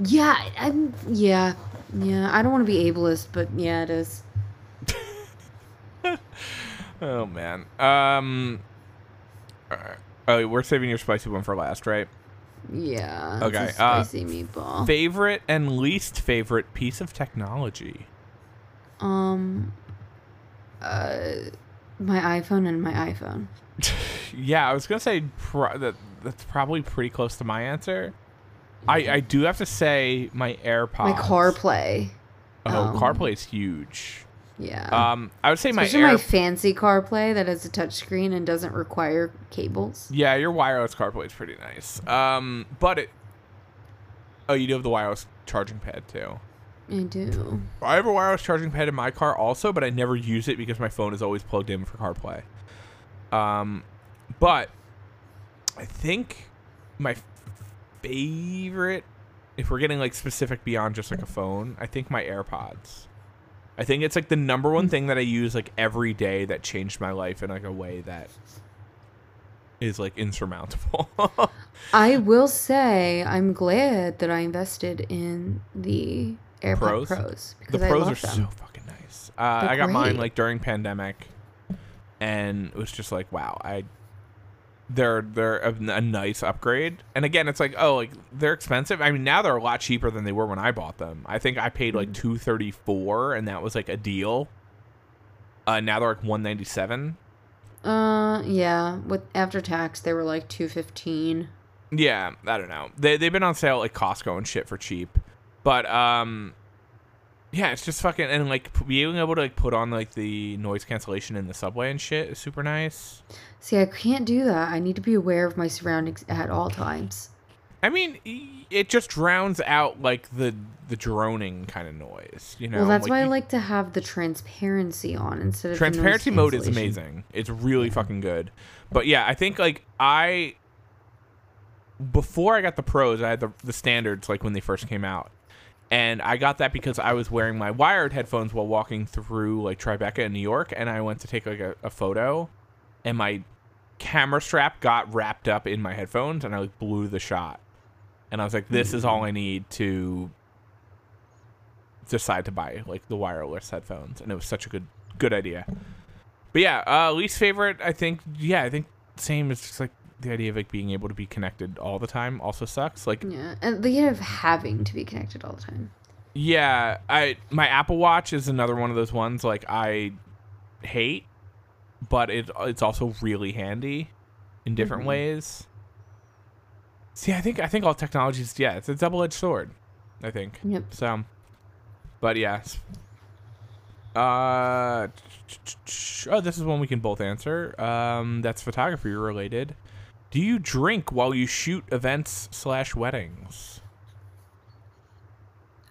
Yeah, I'm. Yeah, yeah. I don't want to be ableist, but yeah, it is. (laughs) Oh man. Um. alright. Oh, we're saving your spicy one for last, right? Yeah. Okay. Uh, spicy meatball. Favorite and least favorite piece of technology. um. Uh, my iPhone and my iPhone. (laughs) Yeah, I was gonna say pro- that that's probably pretty close to my answer. I I do have to say my AirPods. My CarPlay. Oh, um, CarPlay is huge. Yeah. Um, I would say my Especially Air. my fancy CarPlay that has a touchscreen and doesn't require cables. yeah, your wireless CarPlay is pretty nice. Um, but it. Oh, you do have the wireless charging pad too. I do. I have a wireless charging pad in my car also, but I never use it because my phone is always plugged in for CarPlay. Um, but I think my favorite, if we're getting like specific beyond just like a phone, I think my AirPods. I think it's like the number one thing that I use like every day that changed my life in like a way that is like insurmountable. (laughs) I will say I'm glad that I invested in the AirPod Pros? Pros, the because I pros are them. so fucking nice. Uh, I got mine like during pandemic, and it was just like, wow, I they're they're a, a nice upgrade. And again, it's like, oh, like they're expensive. I mean, now they're a lot cheaper than they were when I bought them. I think I paid like two thirty four, and that was like a deal. Uh, now they're like one ninety seven. Uh, yeah. With after tax, they were like two fifteen. Yeah, I don't know. They they've been on sale at like Costco and shit for cheap, but um, yeah, it's just fucking and like p- being able to like put on like the noise cancellation in the subway and shit is super nice. See, I can't do that. I need to be aware of my surroundings at all times. I mean, it just drowns out like the the droning kind of noise, you know. well, that's why I you- like to have the transparency on instead of the noise transparency mode is cancellation. amazing. It's really fucking good. But yeah, I think like I before I got the pros, I had the the standards like when they first came out. And I got that because I was wearing my wired headphones while walking through like Tribeca in New York and I went to take like a, a photo and my camera strap got wrapped up in my headphones and I like blew the shot. And I was like, this is all I need to decide to buy like the wireless headphones, and it was such a good good idea. But yeah, uh, least favorite, I think. Yeah, I think same as just like the idea of like being able to be connected all the time also sucks. Like, Yeah, and the idea of having to be connected all the time. yeah, I my Apple Watch is another one of those ones like I hate, but it it's also really handy in different Mhm. ways. See, I think I think all technologies, yeah, it's a double edged sword. I think. Yep. So, but yeah. Uh, oh, this is one we can both answer. Um, that's photography related. Do you drink while you shoot events slash weddings?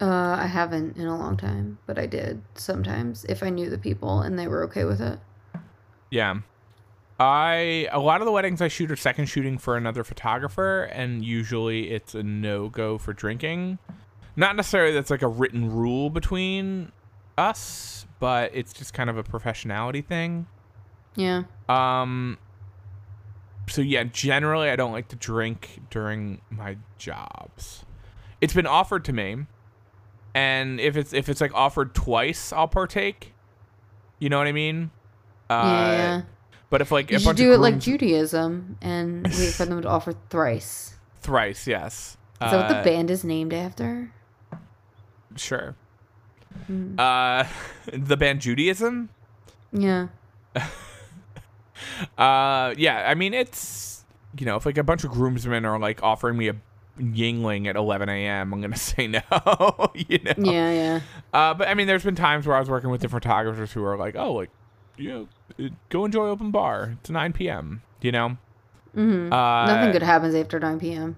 Uh, I haven't in a long time, but I did sometimes if I knew the people and they were okay with it. Yeah. I a lot of the weddings I shoot are second shooting for another photographer and usually it's a no-go for drinking. Not necessarily that's like a written rule between us, but it's just kind of a professionality thing. Yeah. Um so yeah, generally I don't like to drink during my jobs. It's been offered to me. And if it's if it's like offered twice, I'll partake. You know what I mean? Uh yeah. But if like You should do it like Judaism and wait for them to offer thrice. thrice, yes. Is that what the Uh, band is named after? Sure. Hmm. Uh, (laughs) the band Judaism. Yeah. (laughs) (laughs) Uh, yeah. I mean, it's you know, if like a bunch of groomsmen are like offering me a Yuengling at 11 a.m., I'm gonna (laughs) say no. (laughs) you know. Yeah, yeah. Uh, but I mean, there's been times where I was working with different photographers who are like, oh, like, you know, go enjoy open bar. It's 9 p.m. You know. hmm Uh, Nothing good happens after 9 p.m.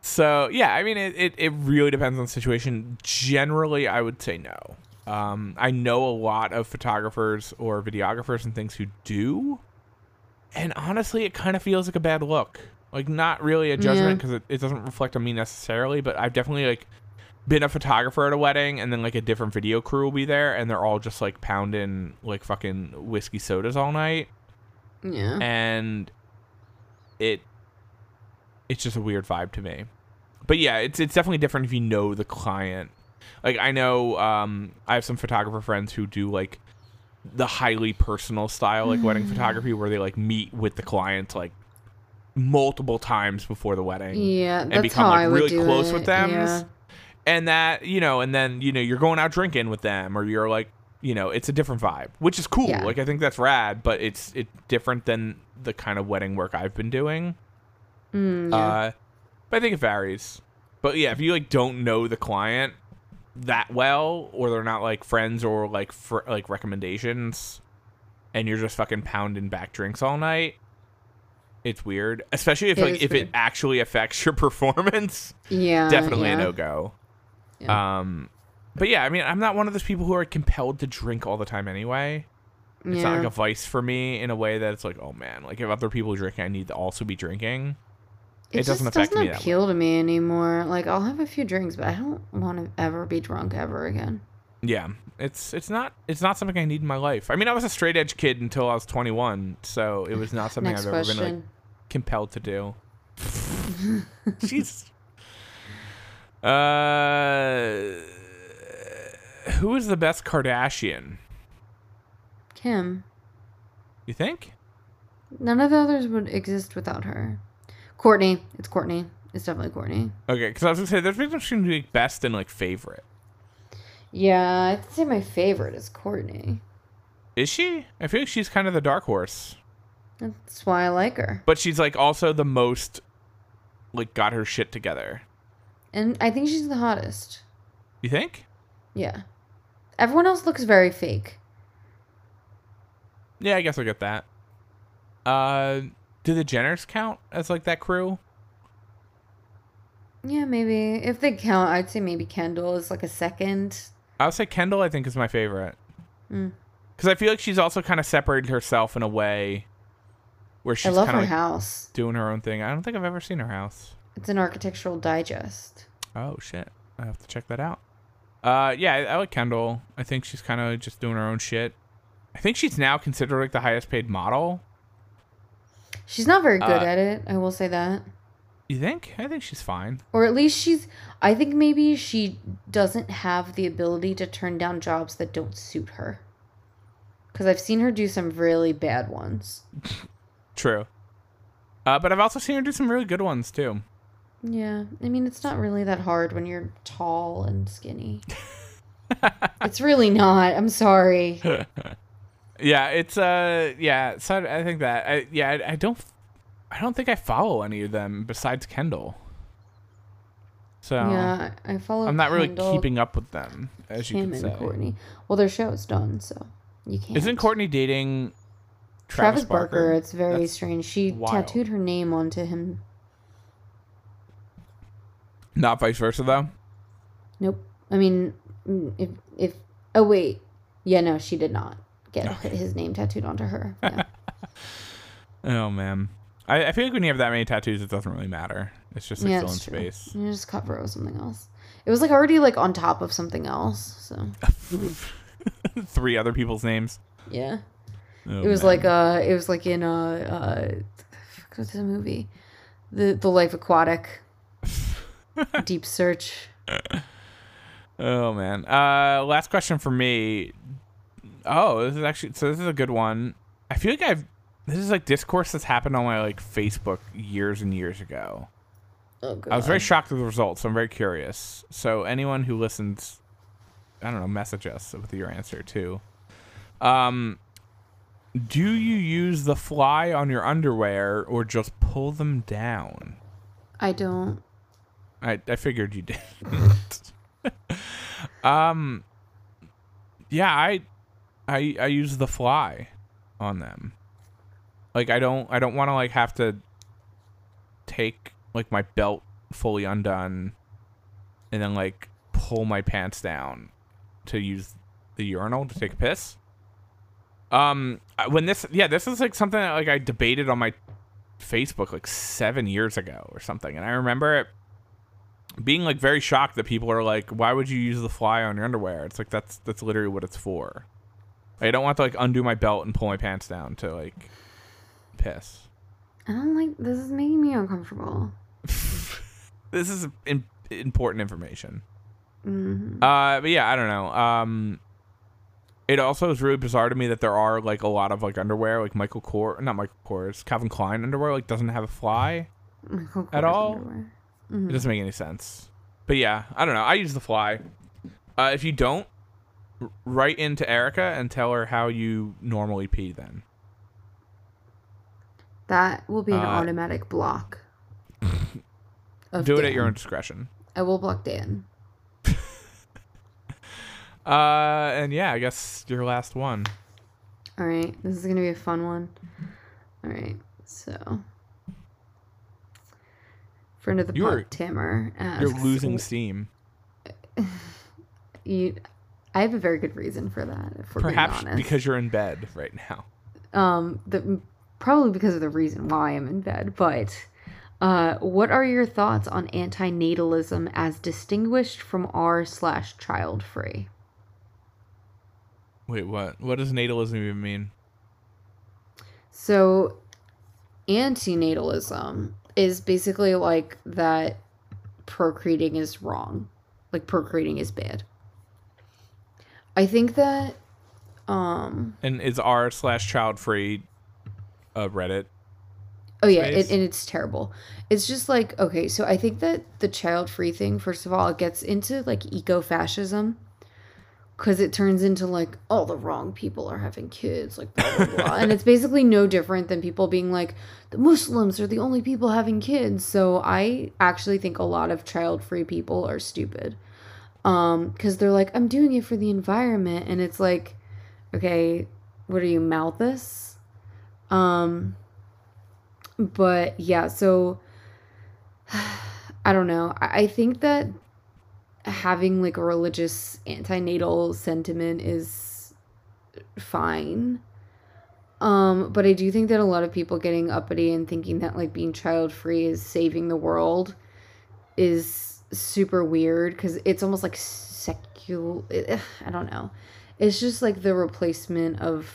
So yeah, I mean, it, it, it really depends on the situation. Generally, I would say no. Um, I know a lot of photographers or videographers and things who do, and honestly, it kind of feels like a bad look. Like not really a judgment Yeah. because it, it doesn't reflect on me necessarily, but I've definitely like been a photographer at a wedding, and then like a different video crew will be there, and they're all just like pounding like fucking whiskey sodas all night Yeah. and it it's just a weird vibe to me. But yeah, it's it's definitely different if you know the client. Like I know um I have some photographer friends who do like the highly personal style like wedding photography where they like meet with the client like multiple times before the wedding Yeah, and become like really close it, with them yeah. and that you know and then you know you're going out drinking with them or you're like you know it's a different vibe which is cool Yeah. like i think that's rad but it's it's different than the kind of wedding work i've been doing Mm, yeah. uh but i think it varies but yeah if you like don't know the client that well or they're not like friends or like for like recommendations and you're just fucking pounding back drinks all night it's weird especially if It like if weird. it actually affects your (laughs) performance Yeah, definitely yeah. a no-go Um, but yeah, I mean, I'm not one of those people who are compelled to drink all the time anyway. It's not like a vice for me in a way that it's like, oh man, like if other people drinking, I need to also be drinking. It, It, doesn't just affect doesn't me appeal to me anymore. Like I'll have a few drinks, but I don't want to ever be drunk ever again. Yeah, it's it's not it's not something I need in my life. I mean, I was a straight edge kid until I was 21, so it was not something I've ever been like compelled to do. (laughs) Jeez. Uh, who is the best Kardashian? Kim. You think? None of the others would exist without her. Kourtney. It's Kourtney. It's definitely Kourtney. Okay, because I was gonna say there's between between like best and like favorite. Yeah, I'd say my favorite is Kourtney. Is she? I feel like she's kind of the dark horse, That's why I like her. but she's like also the most like got her shit together. And I think she's the hottest. You think? Yeah. Everyone else looks very fake. Yeah, I guess I'll get that. Uh, do the Jenners count as like that crew? Yeah, maybe. If they count, I'd say maybe Kendall is like a second. I would say Kendall. I think is my favorite Mm. because I feel like she's also kind of separated herself in a way where she's love kind her of like house. doing her own thing. I don't think I've ever seen her house. It's an architectural digest. Oh shit, I have to check that out. Uh, yeah, I, I like Kendall. I think she's kind of just doing her own shit. I think she's now considered like the highest paid model. She's not very good Uh, at it, I will say that. You think? I think she's fine. Or at least she's I think maybe she doesn't have the ability to turn down jobs that don't suit her. Cuz I've seen her do some really bad ones. (laughs) True. Uh, but I've also seen her do some really good ones too. Yeah. I mean, it's not really that hard when you're tall and skinny. (laughs) it's really not. I'm sorry. (laughs) Yeah, it's uh, yeah. So I I think that I yeah I, I don't I don't think I follow any of them besides Kendall. So Yeah, I follow I'm not really Kendall, keeping up with them, as you can and say. Kourtney. Well, their show is done, so you can't. Isn't Kourtney dating Travis, Travis, Barker? It's very That's strange. She wild. tattooed her name onto him. Not vice versa though. Nope. I mean, mm, if if oh wait, yeah, no, she did not get his name tattooed onto her. No. (laughs) Oh man, I, I feel like when you have that many tattoos, it doesn't really matter. It's just like yeah, still in true. space. You just cover it with something else. It was like already like on top of something else. So (laughs) Three other people's names. yeah, Oh, it was man. like uh, it was like in uh, uh, what's the movie, the the Life Aquatic, (laughs) Deep Search. Oh man. Uh, last question for me. Oh, this is actually so. This is a good one. I feel like I've. This is like discourse that's happened on my like Facebook years and years ago. Oh god. I was very shocked with the results. So I'm very curious. So anyone who listens, I don't know, message us with your answer too. Um, do you use the fly on your underwear or just pull them down? I don't. I I figured you did. (laughs) (laughs) um, yeah, I, I I use the fly on them. Like I don't I don't want to like have to take like my belt fully undone and then like pull my pants down to use the urinal to take a piss. Um, when this yeah this is like something that like I debated on my Facebook like seven years ago or something, and I remember it being like very shocked that people are like, "Why would you use the fly on your underwear?" It's like that's that's literally what it's for. I don't want to like undo my belt and pull my pants down to like piss. I don't like. This is making me uncomfortable. (laughs) This is in, important information. Mhm. Uh, but yeah, I don't know. Um, it also is really bizarre to me that there are like a lot of like underwear, like Michael Kors, not Michael Kors, Calvin Klein underwear, like doesn't have a fly at all. underwear. It doesn't make any sense. But yeah, I don't know. I use the fly. Uh, if you don't, r- write into Erica and tell her how you normally pee. Then That will be an Uh, automatic block. (laughs) do it at your own discretion. I will block Dan. (laughs) Uh, and yeah, I guess your last one. All right, this is gonna be a fun one. All right, so friend of the You pod, Timmer asks, You're losing steam. (laughs) you, I have a very good reason for that. If we're Perhaps being honest. because you're in bed right now. um, the, probably because of the reason why I'm in bed. But uh, what are your thoughts on antinatalism as distinguished from r slash child free? Wait, what? What does natalism even mean? So, antinatalism is basically like that procreating is wrong, like procreating is bad. I think that, um, And is r slash child free a Reddit? oh yeah, it, and it's terrible. It's just like okay, so I think that the child free thing, first of all, it gets into like eco fascism. Because it turns into like all the wrong people are having kids, like blah blah blah, (laughs) and it's basically no different than people being like the Muslims are the only people having kids. So I actually think a lot of child-free people are stupid, um, because they're like I'm doing it for the environment, and it's like, okay, what are you Malthus? Um, but yeah, so (sighs) I don't know. I, think that having like a religious antinatal sentiment is fine. Um, but I do think that a lot of people getting uppity and thinking that like being child free is saving the world is super weird because it's almost like secular. I don't know. It's just like the replacement of.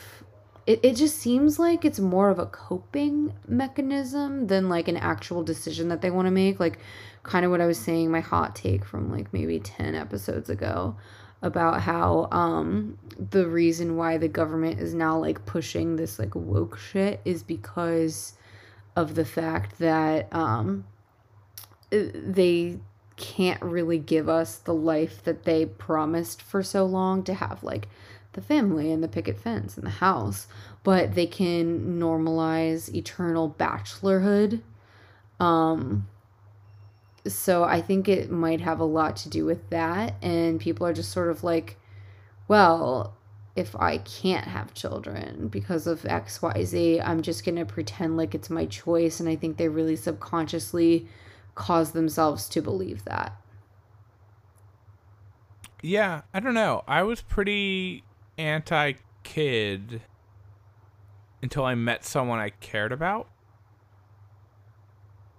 It, it just seems like it's more of a coping mechanism than like an actual decision that they want to make. Like, kind of what I was saying, my hot take from like maybe 10 episodes ago about how um the reason why the government is now like pushing this like woke shit is because of the fact that um they can't really give us the life that they promised for so long to have like the family and the picket fence and the house but they can normalize eternal bachelorhood um so I think it might have a lot to do with that. And people are just sort of like, well, if I can't have children because of XYZ, I'm just going to pretend like it's my choice. And I think they really subconsciously cause themselves to believe that. Yeah, I don't know. I was pretty anti kid until I met someone I cared about.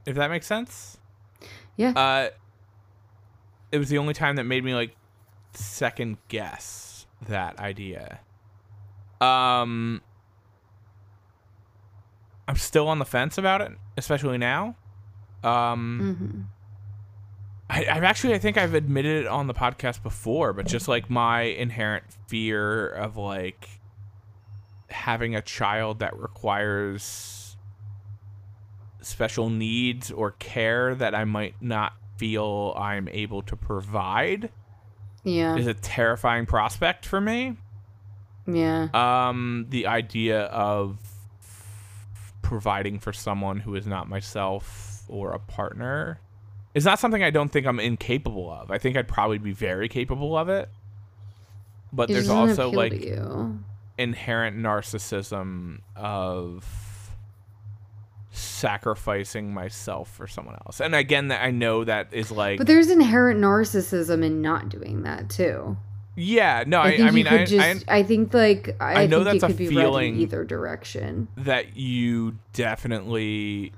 If that makes sense? Yeah. Uh it was the only time that made me like second guess that idea. Um I'm still on the fence about it, especially now. Um hmm I, I've actually, I think I've admitted it on the podcast before, but just like my inherent fear of like having a child that requires special needs or care that I might not feel I'm able to provide Yeah. is a terrifying prospect for me. Yeah. Um, the idea of providing for someone who is not myself or a partner is not something I don't think I'm incapable of. I think I'd probably be very capable of it. But It there's also like inherent narcissism of sacrificing myself for someone else. And again, that I know that is like But there's inherent narcissism in not doing that too. yeah, no, I I, I mean, I, just. I I, think like I, I know think that's a it could be feeling- either direction. that you definitely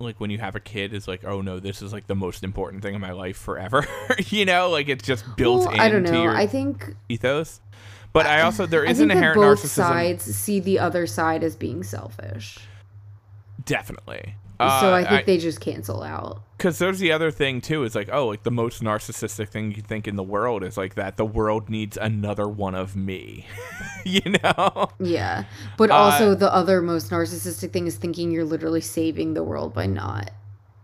like when you have a kid is like oh no this is like the most important thing in my life forever (laughs) you know like it's just built Well, into I don't know. your I think ethos but i also there I is an inherent both narcissism sides see the other side as being selfish. definitely so I Uh, think they just cancel out. because there's the other thing too is like oh like the most narcissistic thing you think in the world is like that the world needs another one of me (laughs) you know Yeah. But Uh, also the other most narcissistic thing is thinking you're literally saving the world by not.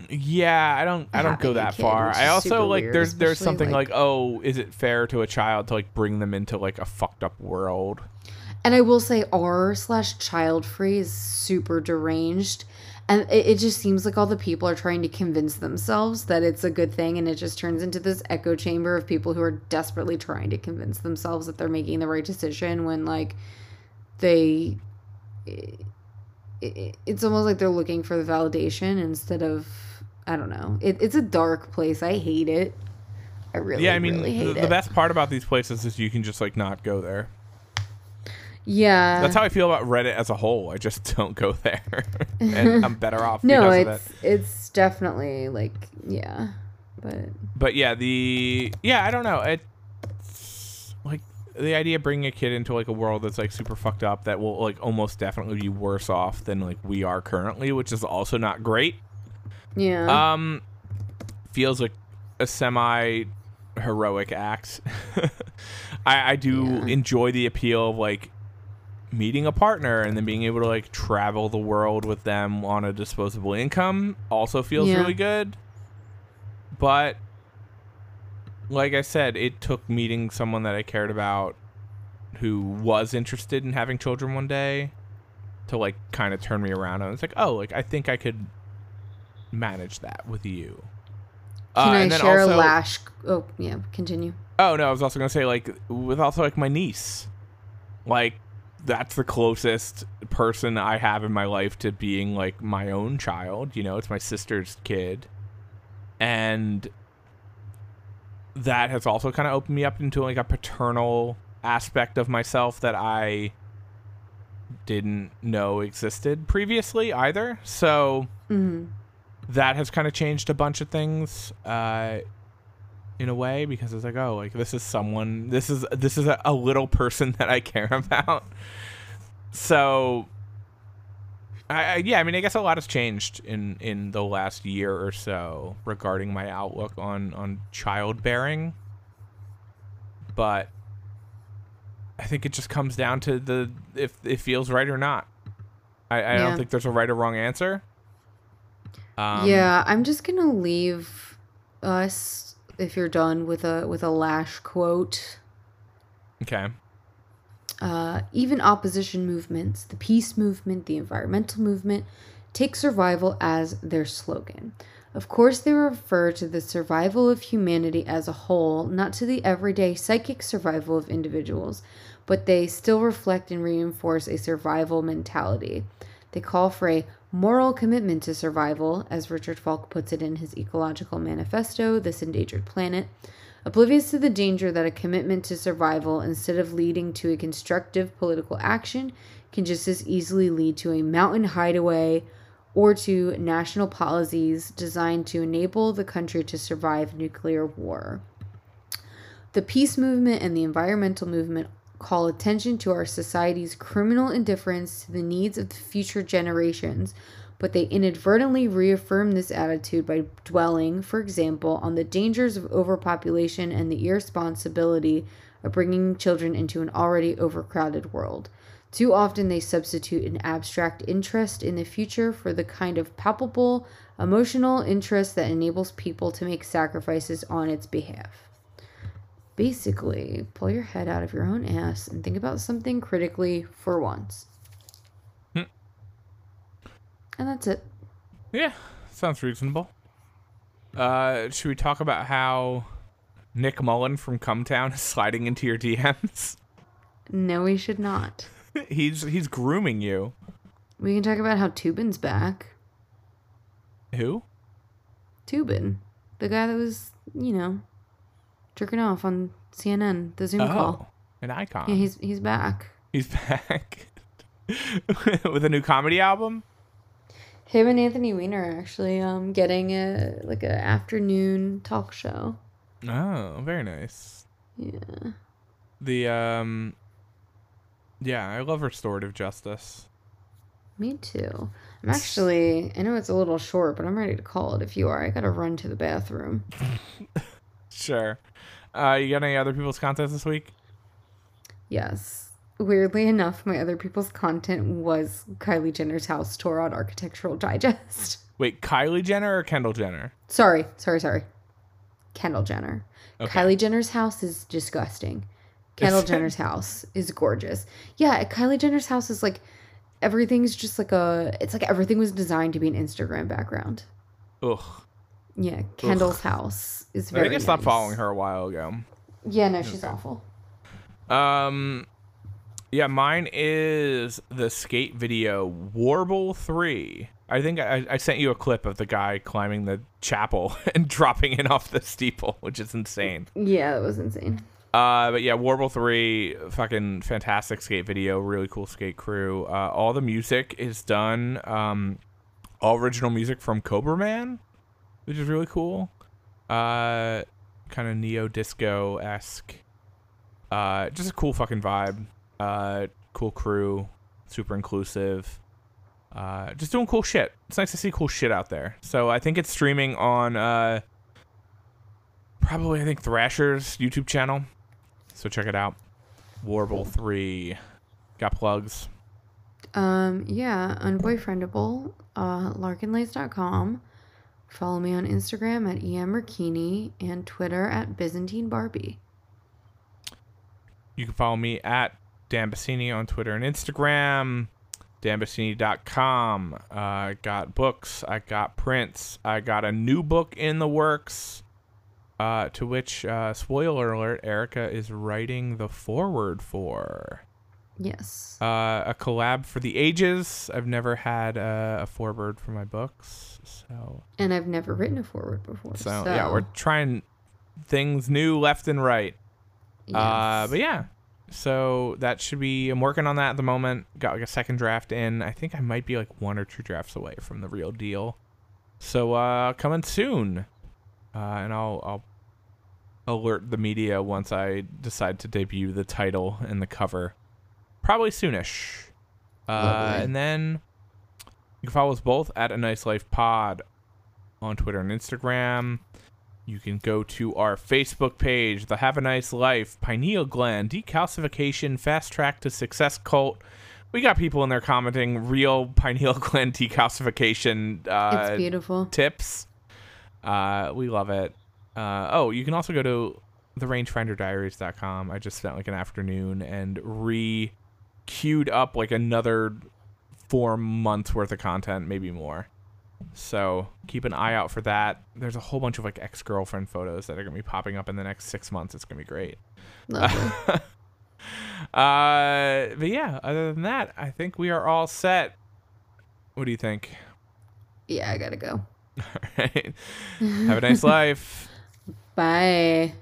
Yeah, I don't I don't go that far. I also like weird, there's there's something like- like, oh, is it fair to a child to like bring them into like a fucked up world? And I will say R slash child free is super deranged. And it, it just seems like all the people are trying to convince themselves that it's a good thing. And it just turns into this echo chamber of people who are desperately trying to convince themselves that they're making the right decision when, like, they. It, it, it's almost like they're looking for the validation instead of. I don't know. It, it's a dark place. I hate it. I really, yeah, I mean, really the, the best part about these places is you can just like not go there. Yeah. That's how I feel about Reddit as a whole. I just (laughs) don't go there, (laughs) and (laughs) I'm better off. no, because of it's it. it's definitely like yeah, but But yeah, the yeah, I don't know. It like the idea of bringing a kid into like a world that's like super fucked up that will like almost definitely be worse off than like we are currently, which is also not great. yeah. Um, feels like a semi heroic act. I I do Yeah. enjoy the appeal of like meeting a partner and then being able to like travel the world with them on a disposable income also feels Yeah. really good. But like I said, it took meeting someone that I cared about who was interested in having children one day to like kind of turn me around. I was like, "Oh, like I think I could manage that with you." Can Uh, I and share also- a Lasch? Oh yeah, continue. Oh no, I was also gonna say like with also like my niece, like that's the closest person I have in my life to being like my own child. You know, it's my sister's kid, and that has also kind of opened me up into like a paternal aspect of myself that I didn't know existed previously either. So hmm that has kind of changed a bunch of things uh in a way because it's like oh like this is someone this is this is a, a little person (laughs) that i care about. So I, I yeah i mean i guess a lot has changed in in the last year or so regarding my outlook on on childbearing. But i think it just comes down to the if it feels right or not. I, I Yeah. don't think there's a right or wrong answer. Um, yeah, I'm just gonna leave us if you're done with a with a Lasch quote. Okay. Uh, even opposition movements, the peace movement, the environmental movement, take survival as their slogan. Of course, they refer to the survival of humanity as a whole, not to the everyday psychic survival of individuals, but they still reflect and reinforce a survival mentality. They call for a moral commitment to survival, as Richard Falk puts it in his ecological manifesto, This Endangered Planet. Oblivious to the danger that a commitment to survival, instead of leading to a constructive political action, can just as easily lead to a mountain hideaway or to national policies designed to enable the country to survive nuclear war. The peace movement and the environmental movement call attention to our society's criminal indifference to the needs of the future generations, but they inadvertently reaffirm this attitude by dwelling, for example, on the dangers of overpopulation and the irresponsibility of bringing children into an already overcrowded world. Too often they substitute an abstract interest in the future for the kind of palpable, emotional interest that enables people to make sacrifices on its behalf. Basically, pull your head out of your own ass and think about something critically for once. Hmm. And that's it. Yeah, sounds reasonable. Uh, should we talk about how Nick Mullen from Cum Town (laughs) is sliding into your DMs? No, we should not. (laughs) he's he's grooming you. We can talk about how Toobin's back. Who? Toobin, the guy that was, you know, jerking off on CNN, the Zoom call. Oh, an icon. Yeah, he's he's back. he's (laughs) back (laughs) with a new comedy album. Him and Anthony Weiner are actually um getting a like a afternoon talk show. Oh, very nice. Yeah. The um, yeah, I love restorative justice. Me too. I'm actually I know it's a little short, but I'm ready to call it if you are. I gotta run to the bathroom. (laughs) Sure. Uh, you got any other people's content this week? Yes. Weirdly enough, my other people's content was Kylie Jenner's house tour on Architectural Digest. (laughs) Wait, Kylie Jenner or Kendall Jenner? Sorry, sorry, sorry. Kendall Jenner. Okay. Kylie Jenner's house is disgusting. Kendall? (laughs) Jenner's house is gorgeous. Yeah, Kylie Jenner's house is like everything's just like a it's like everything was designed to be an Instagram background. Ugh. Yeah, Kendall's house is I very think I stopped nice. following her a while ago. Yeah, no, she's awful. Um, yeah, mine is the skate video Warble Three. I think I, I sent you a clip of the guy climbing the chapel (laughs) and dropping it off the steeple, which is insane. Yeah, that was insane. Uh, but yeah, Warble Three, fucking fantastic skate video, really cool skate crew. Uh, all the music is done, um, all original music from Cobra Man, which is really cool. Uh, kind of neo disco esque. Uh, just a cool fucking vibe. Uh, cool crew, super inclusive. Uh, just doing cool shit. It's nice to see cool shit out there. So I think it's streaming on uh, probably I think Thrasher's YouTube channel. So check it out. Warble three. Got plugs. Um, yeah, unboyfriendable, uh, larkinlace.com. Follow me on Instagram at emmerkini and Twitter at Byzantine Barbie. You can follow me at Dan Bassini on Twitter and Instagram. danbassini.com. I uh, got books. I got prints. I got a new book in the works. Uh, to which, uh, spoiler alert, Erica is writing the forward for. Yes. Uh, a collab for the ages. I've never had uh, a foreword for my books, so. And I've never written a foreword before. So, So, yeah, we're trying things new left and right. Uh, but yeah, so that should be. I'm working on that at the moment. Got like a second draft in. I think I might be like one or two drafts away from the real deal. So uh, coming soon, uh, and I'll I'll alert the media once I decide to debut the title and the cover. Probably soonish. Uh, and then you can follow us both at a nice life pod on Twitter and Instagram. You can go to our Facebook page, the Have a Nice Life, Pineal Gland, Decalcification, Fast Track to Success Cult. We got people in there commenting real (laughs) pineal gland decalcification uh, It's beautiful. tips. Uh, we love it. Uh, oh, you can also go to therangefinderdiaries.com. I just spent like an afternoon and re queued up like another four months worth of content, maybe more. So keep an eye out for that. There's a whole bunch of like ex girlfriend photos that are gonna be popping up in the next six months. It's gonna be great. Lovely. (laughs) uh, but yeah, other than that, I think we are all set. What do you think? yeah, I gotta go. (laughs) All right. Have a nice (laughs) life. Bye.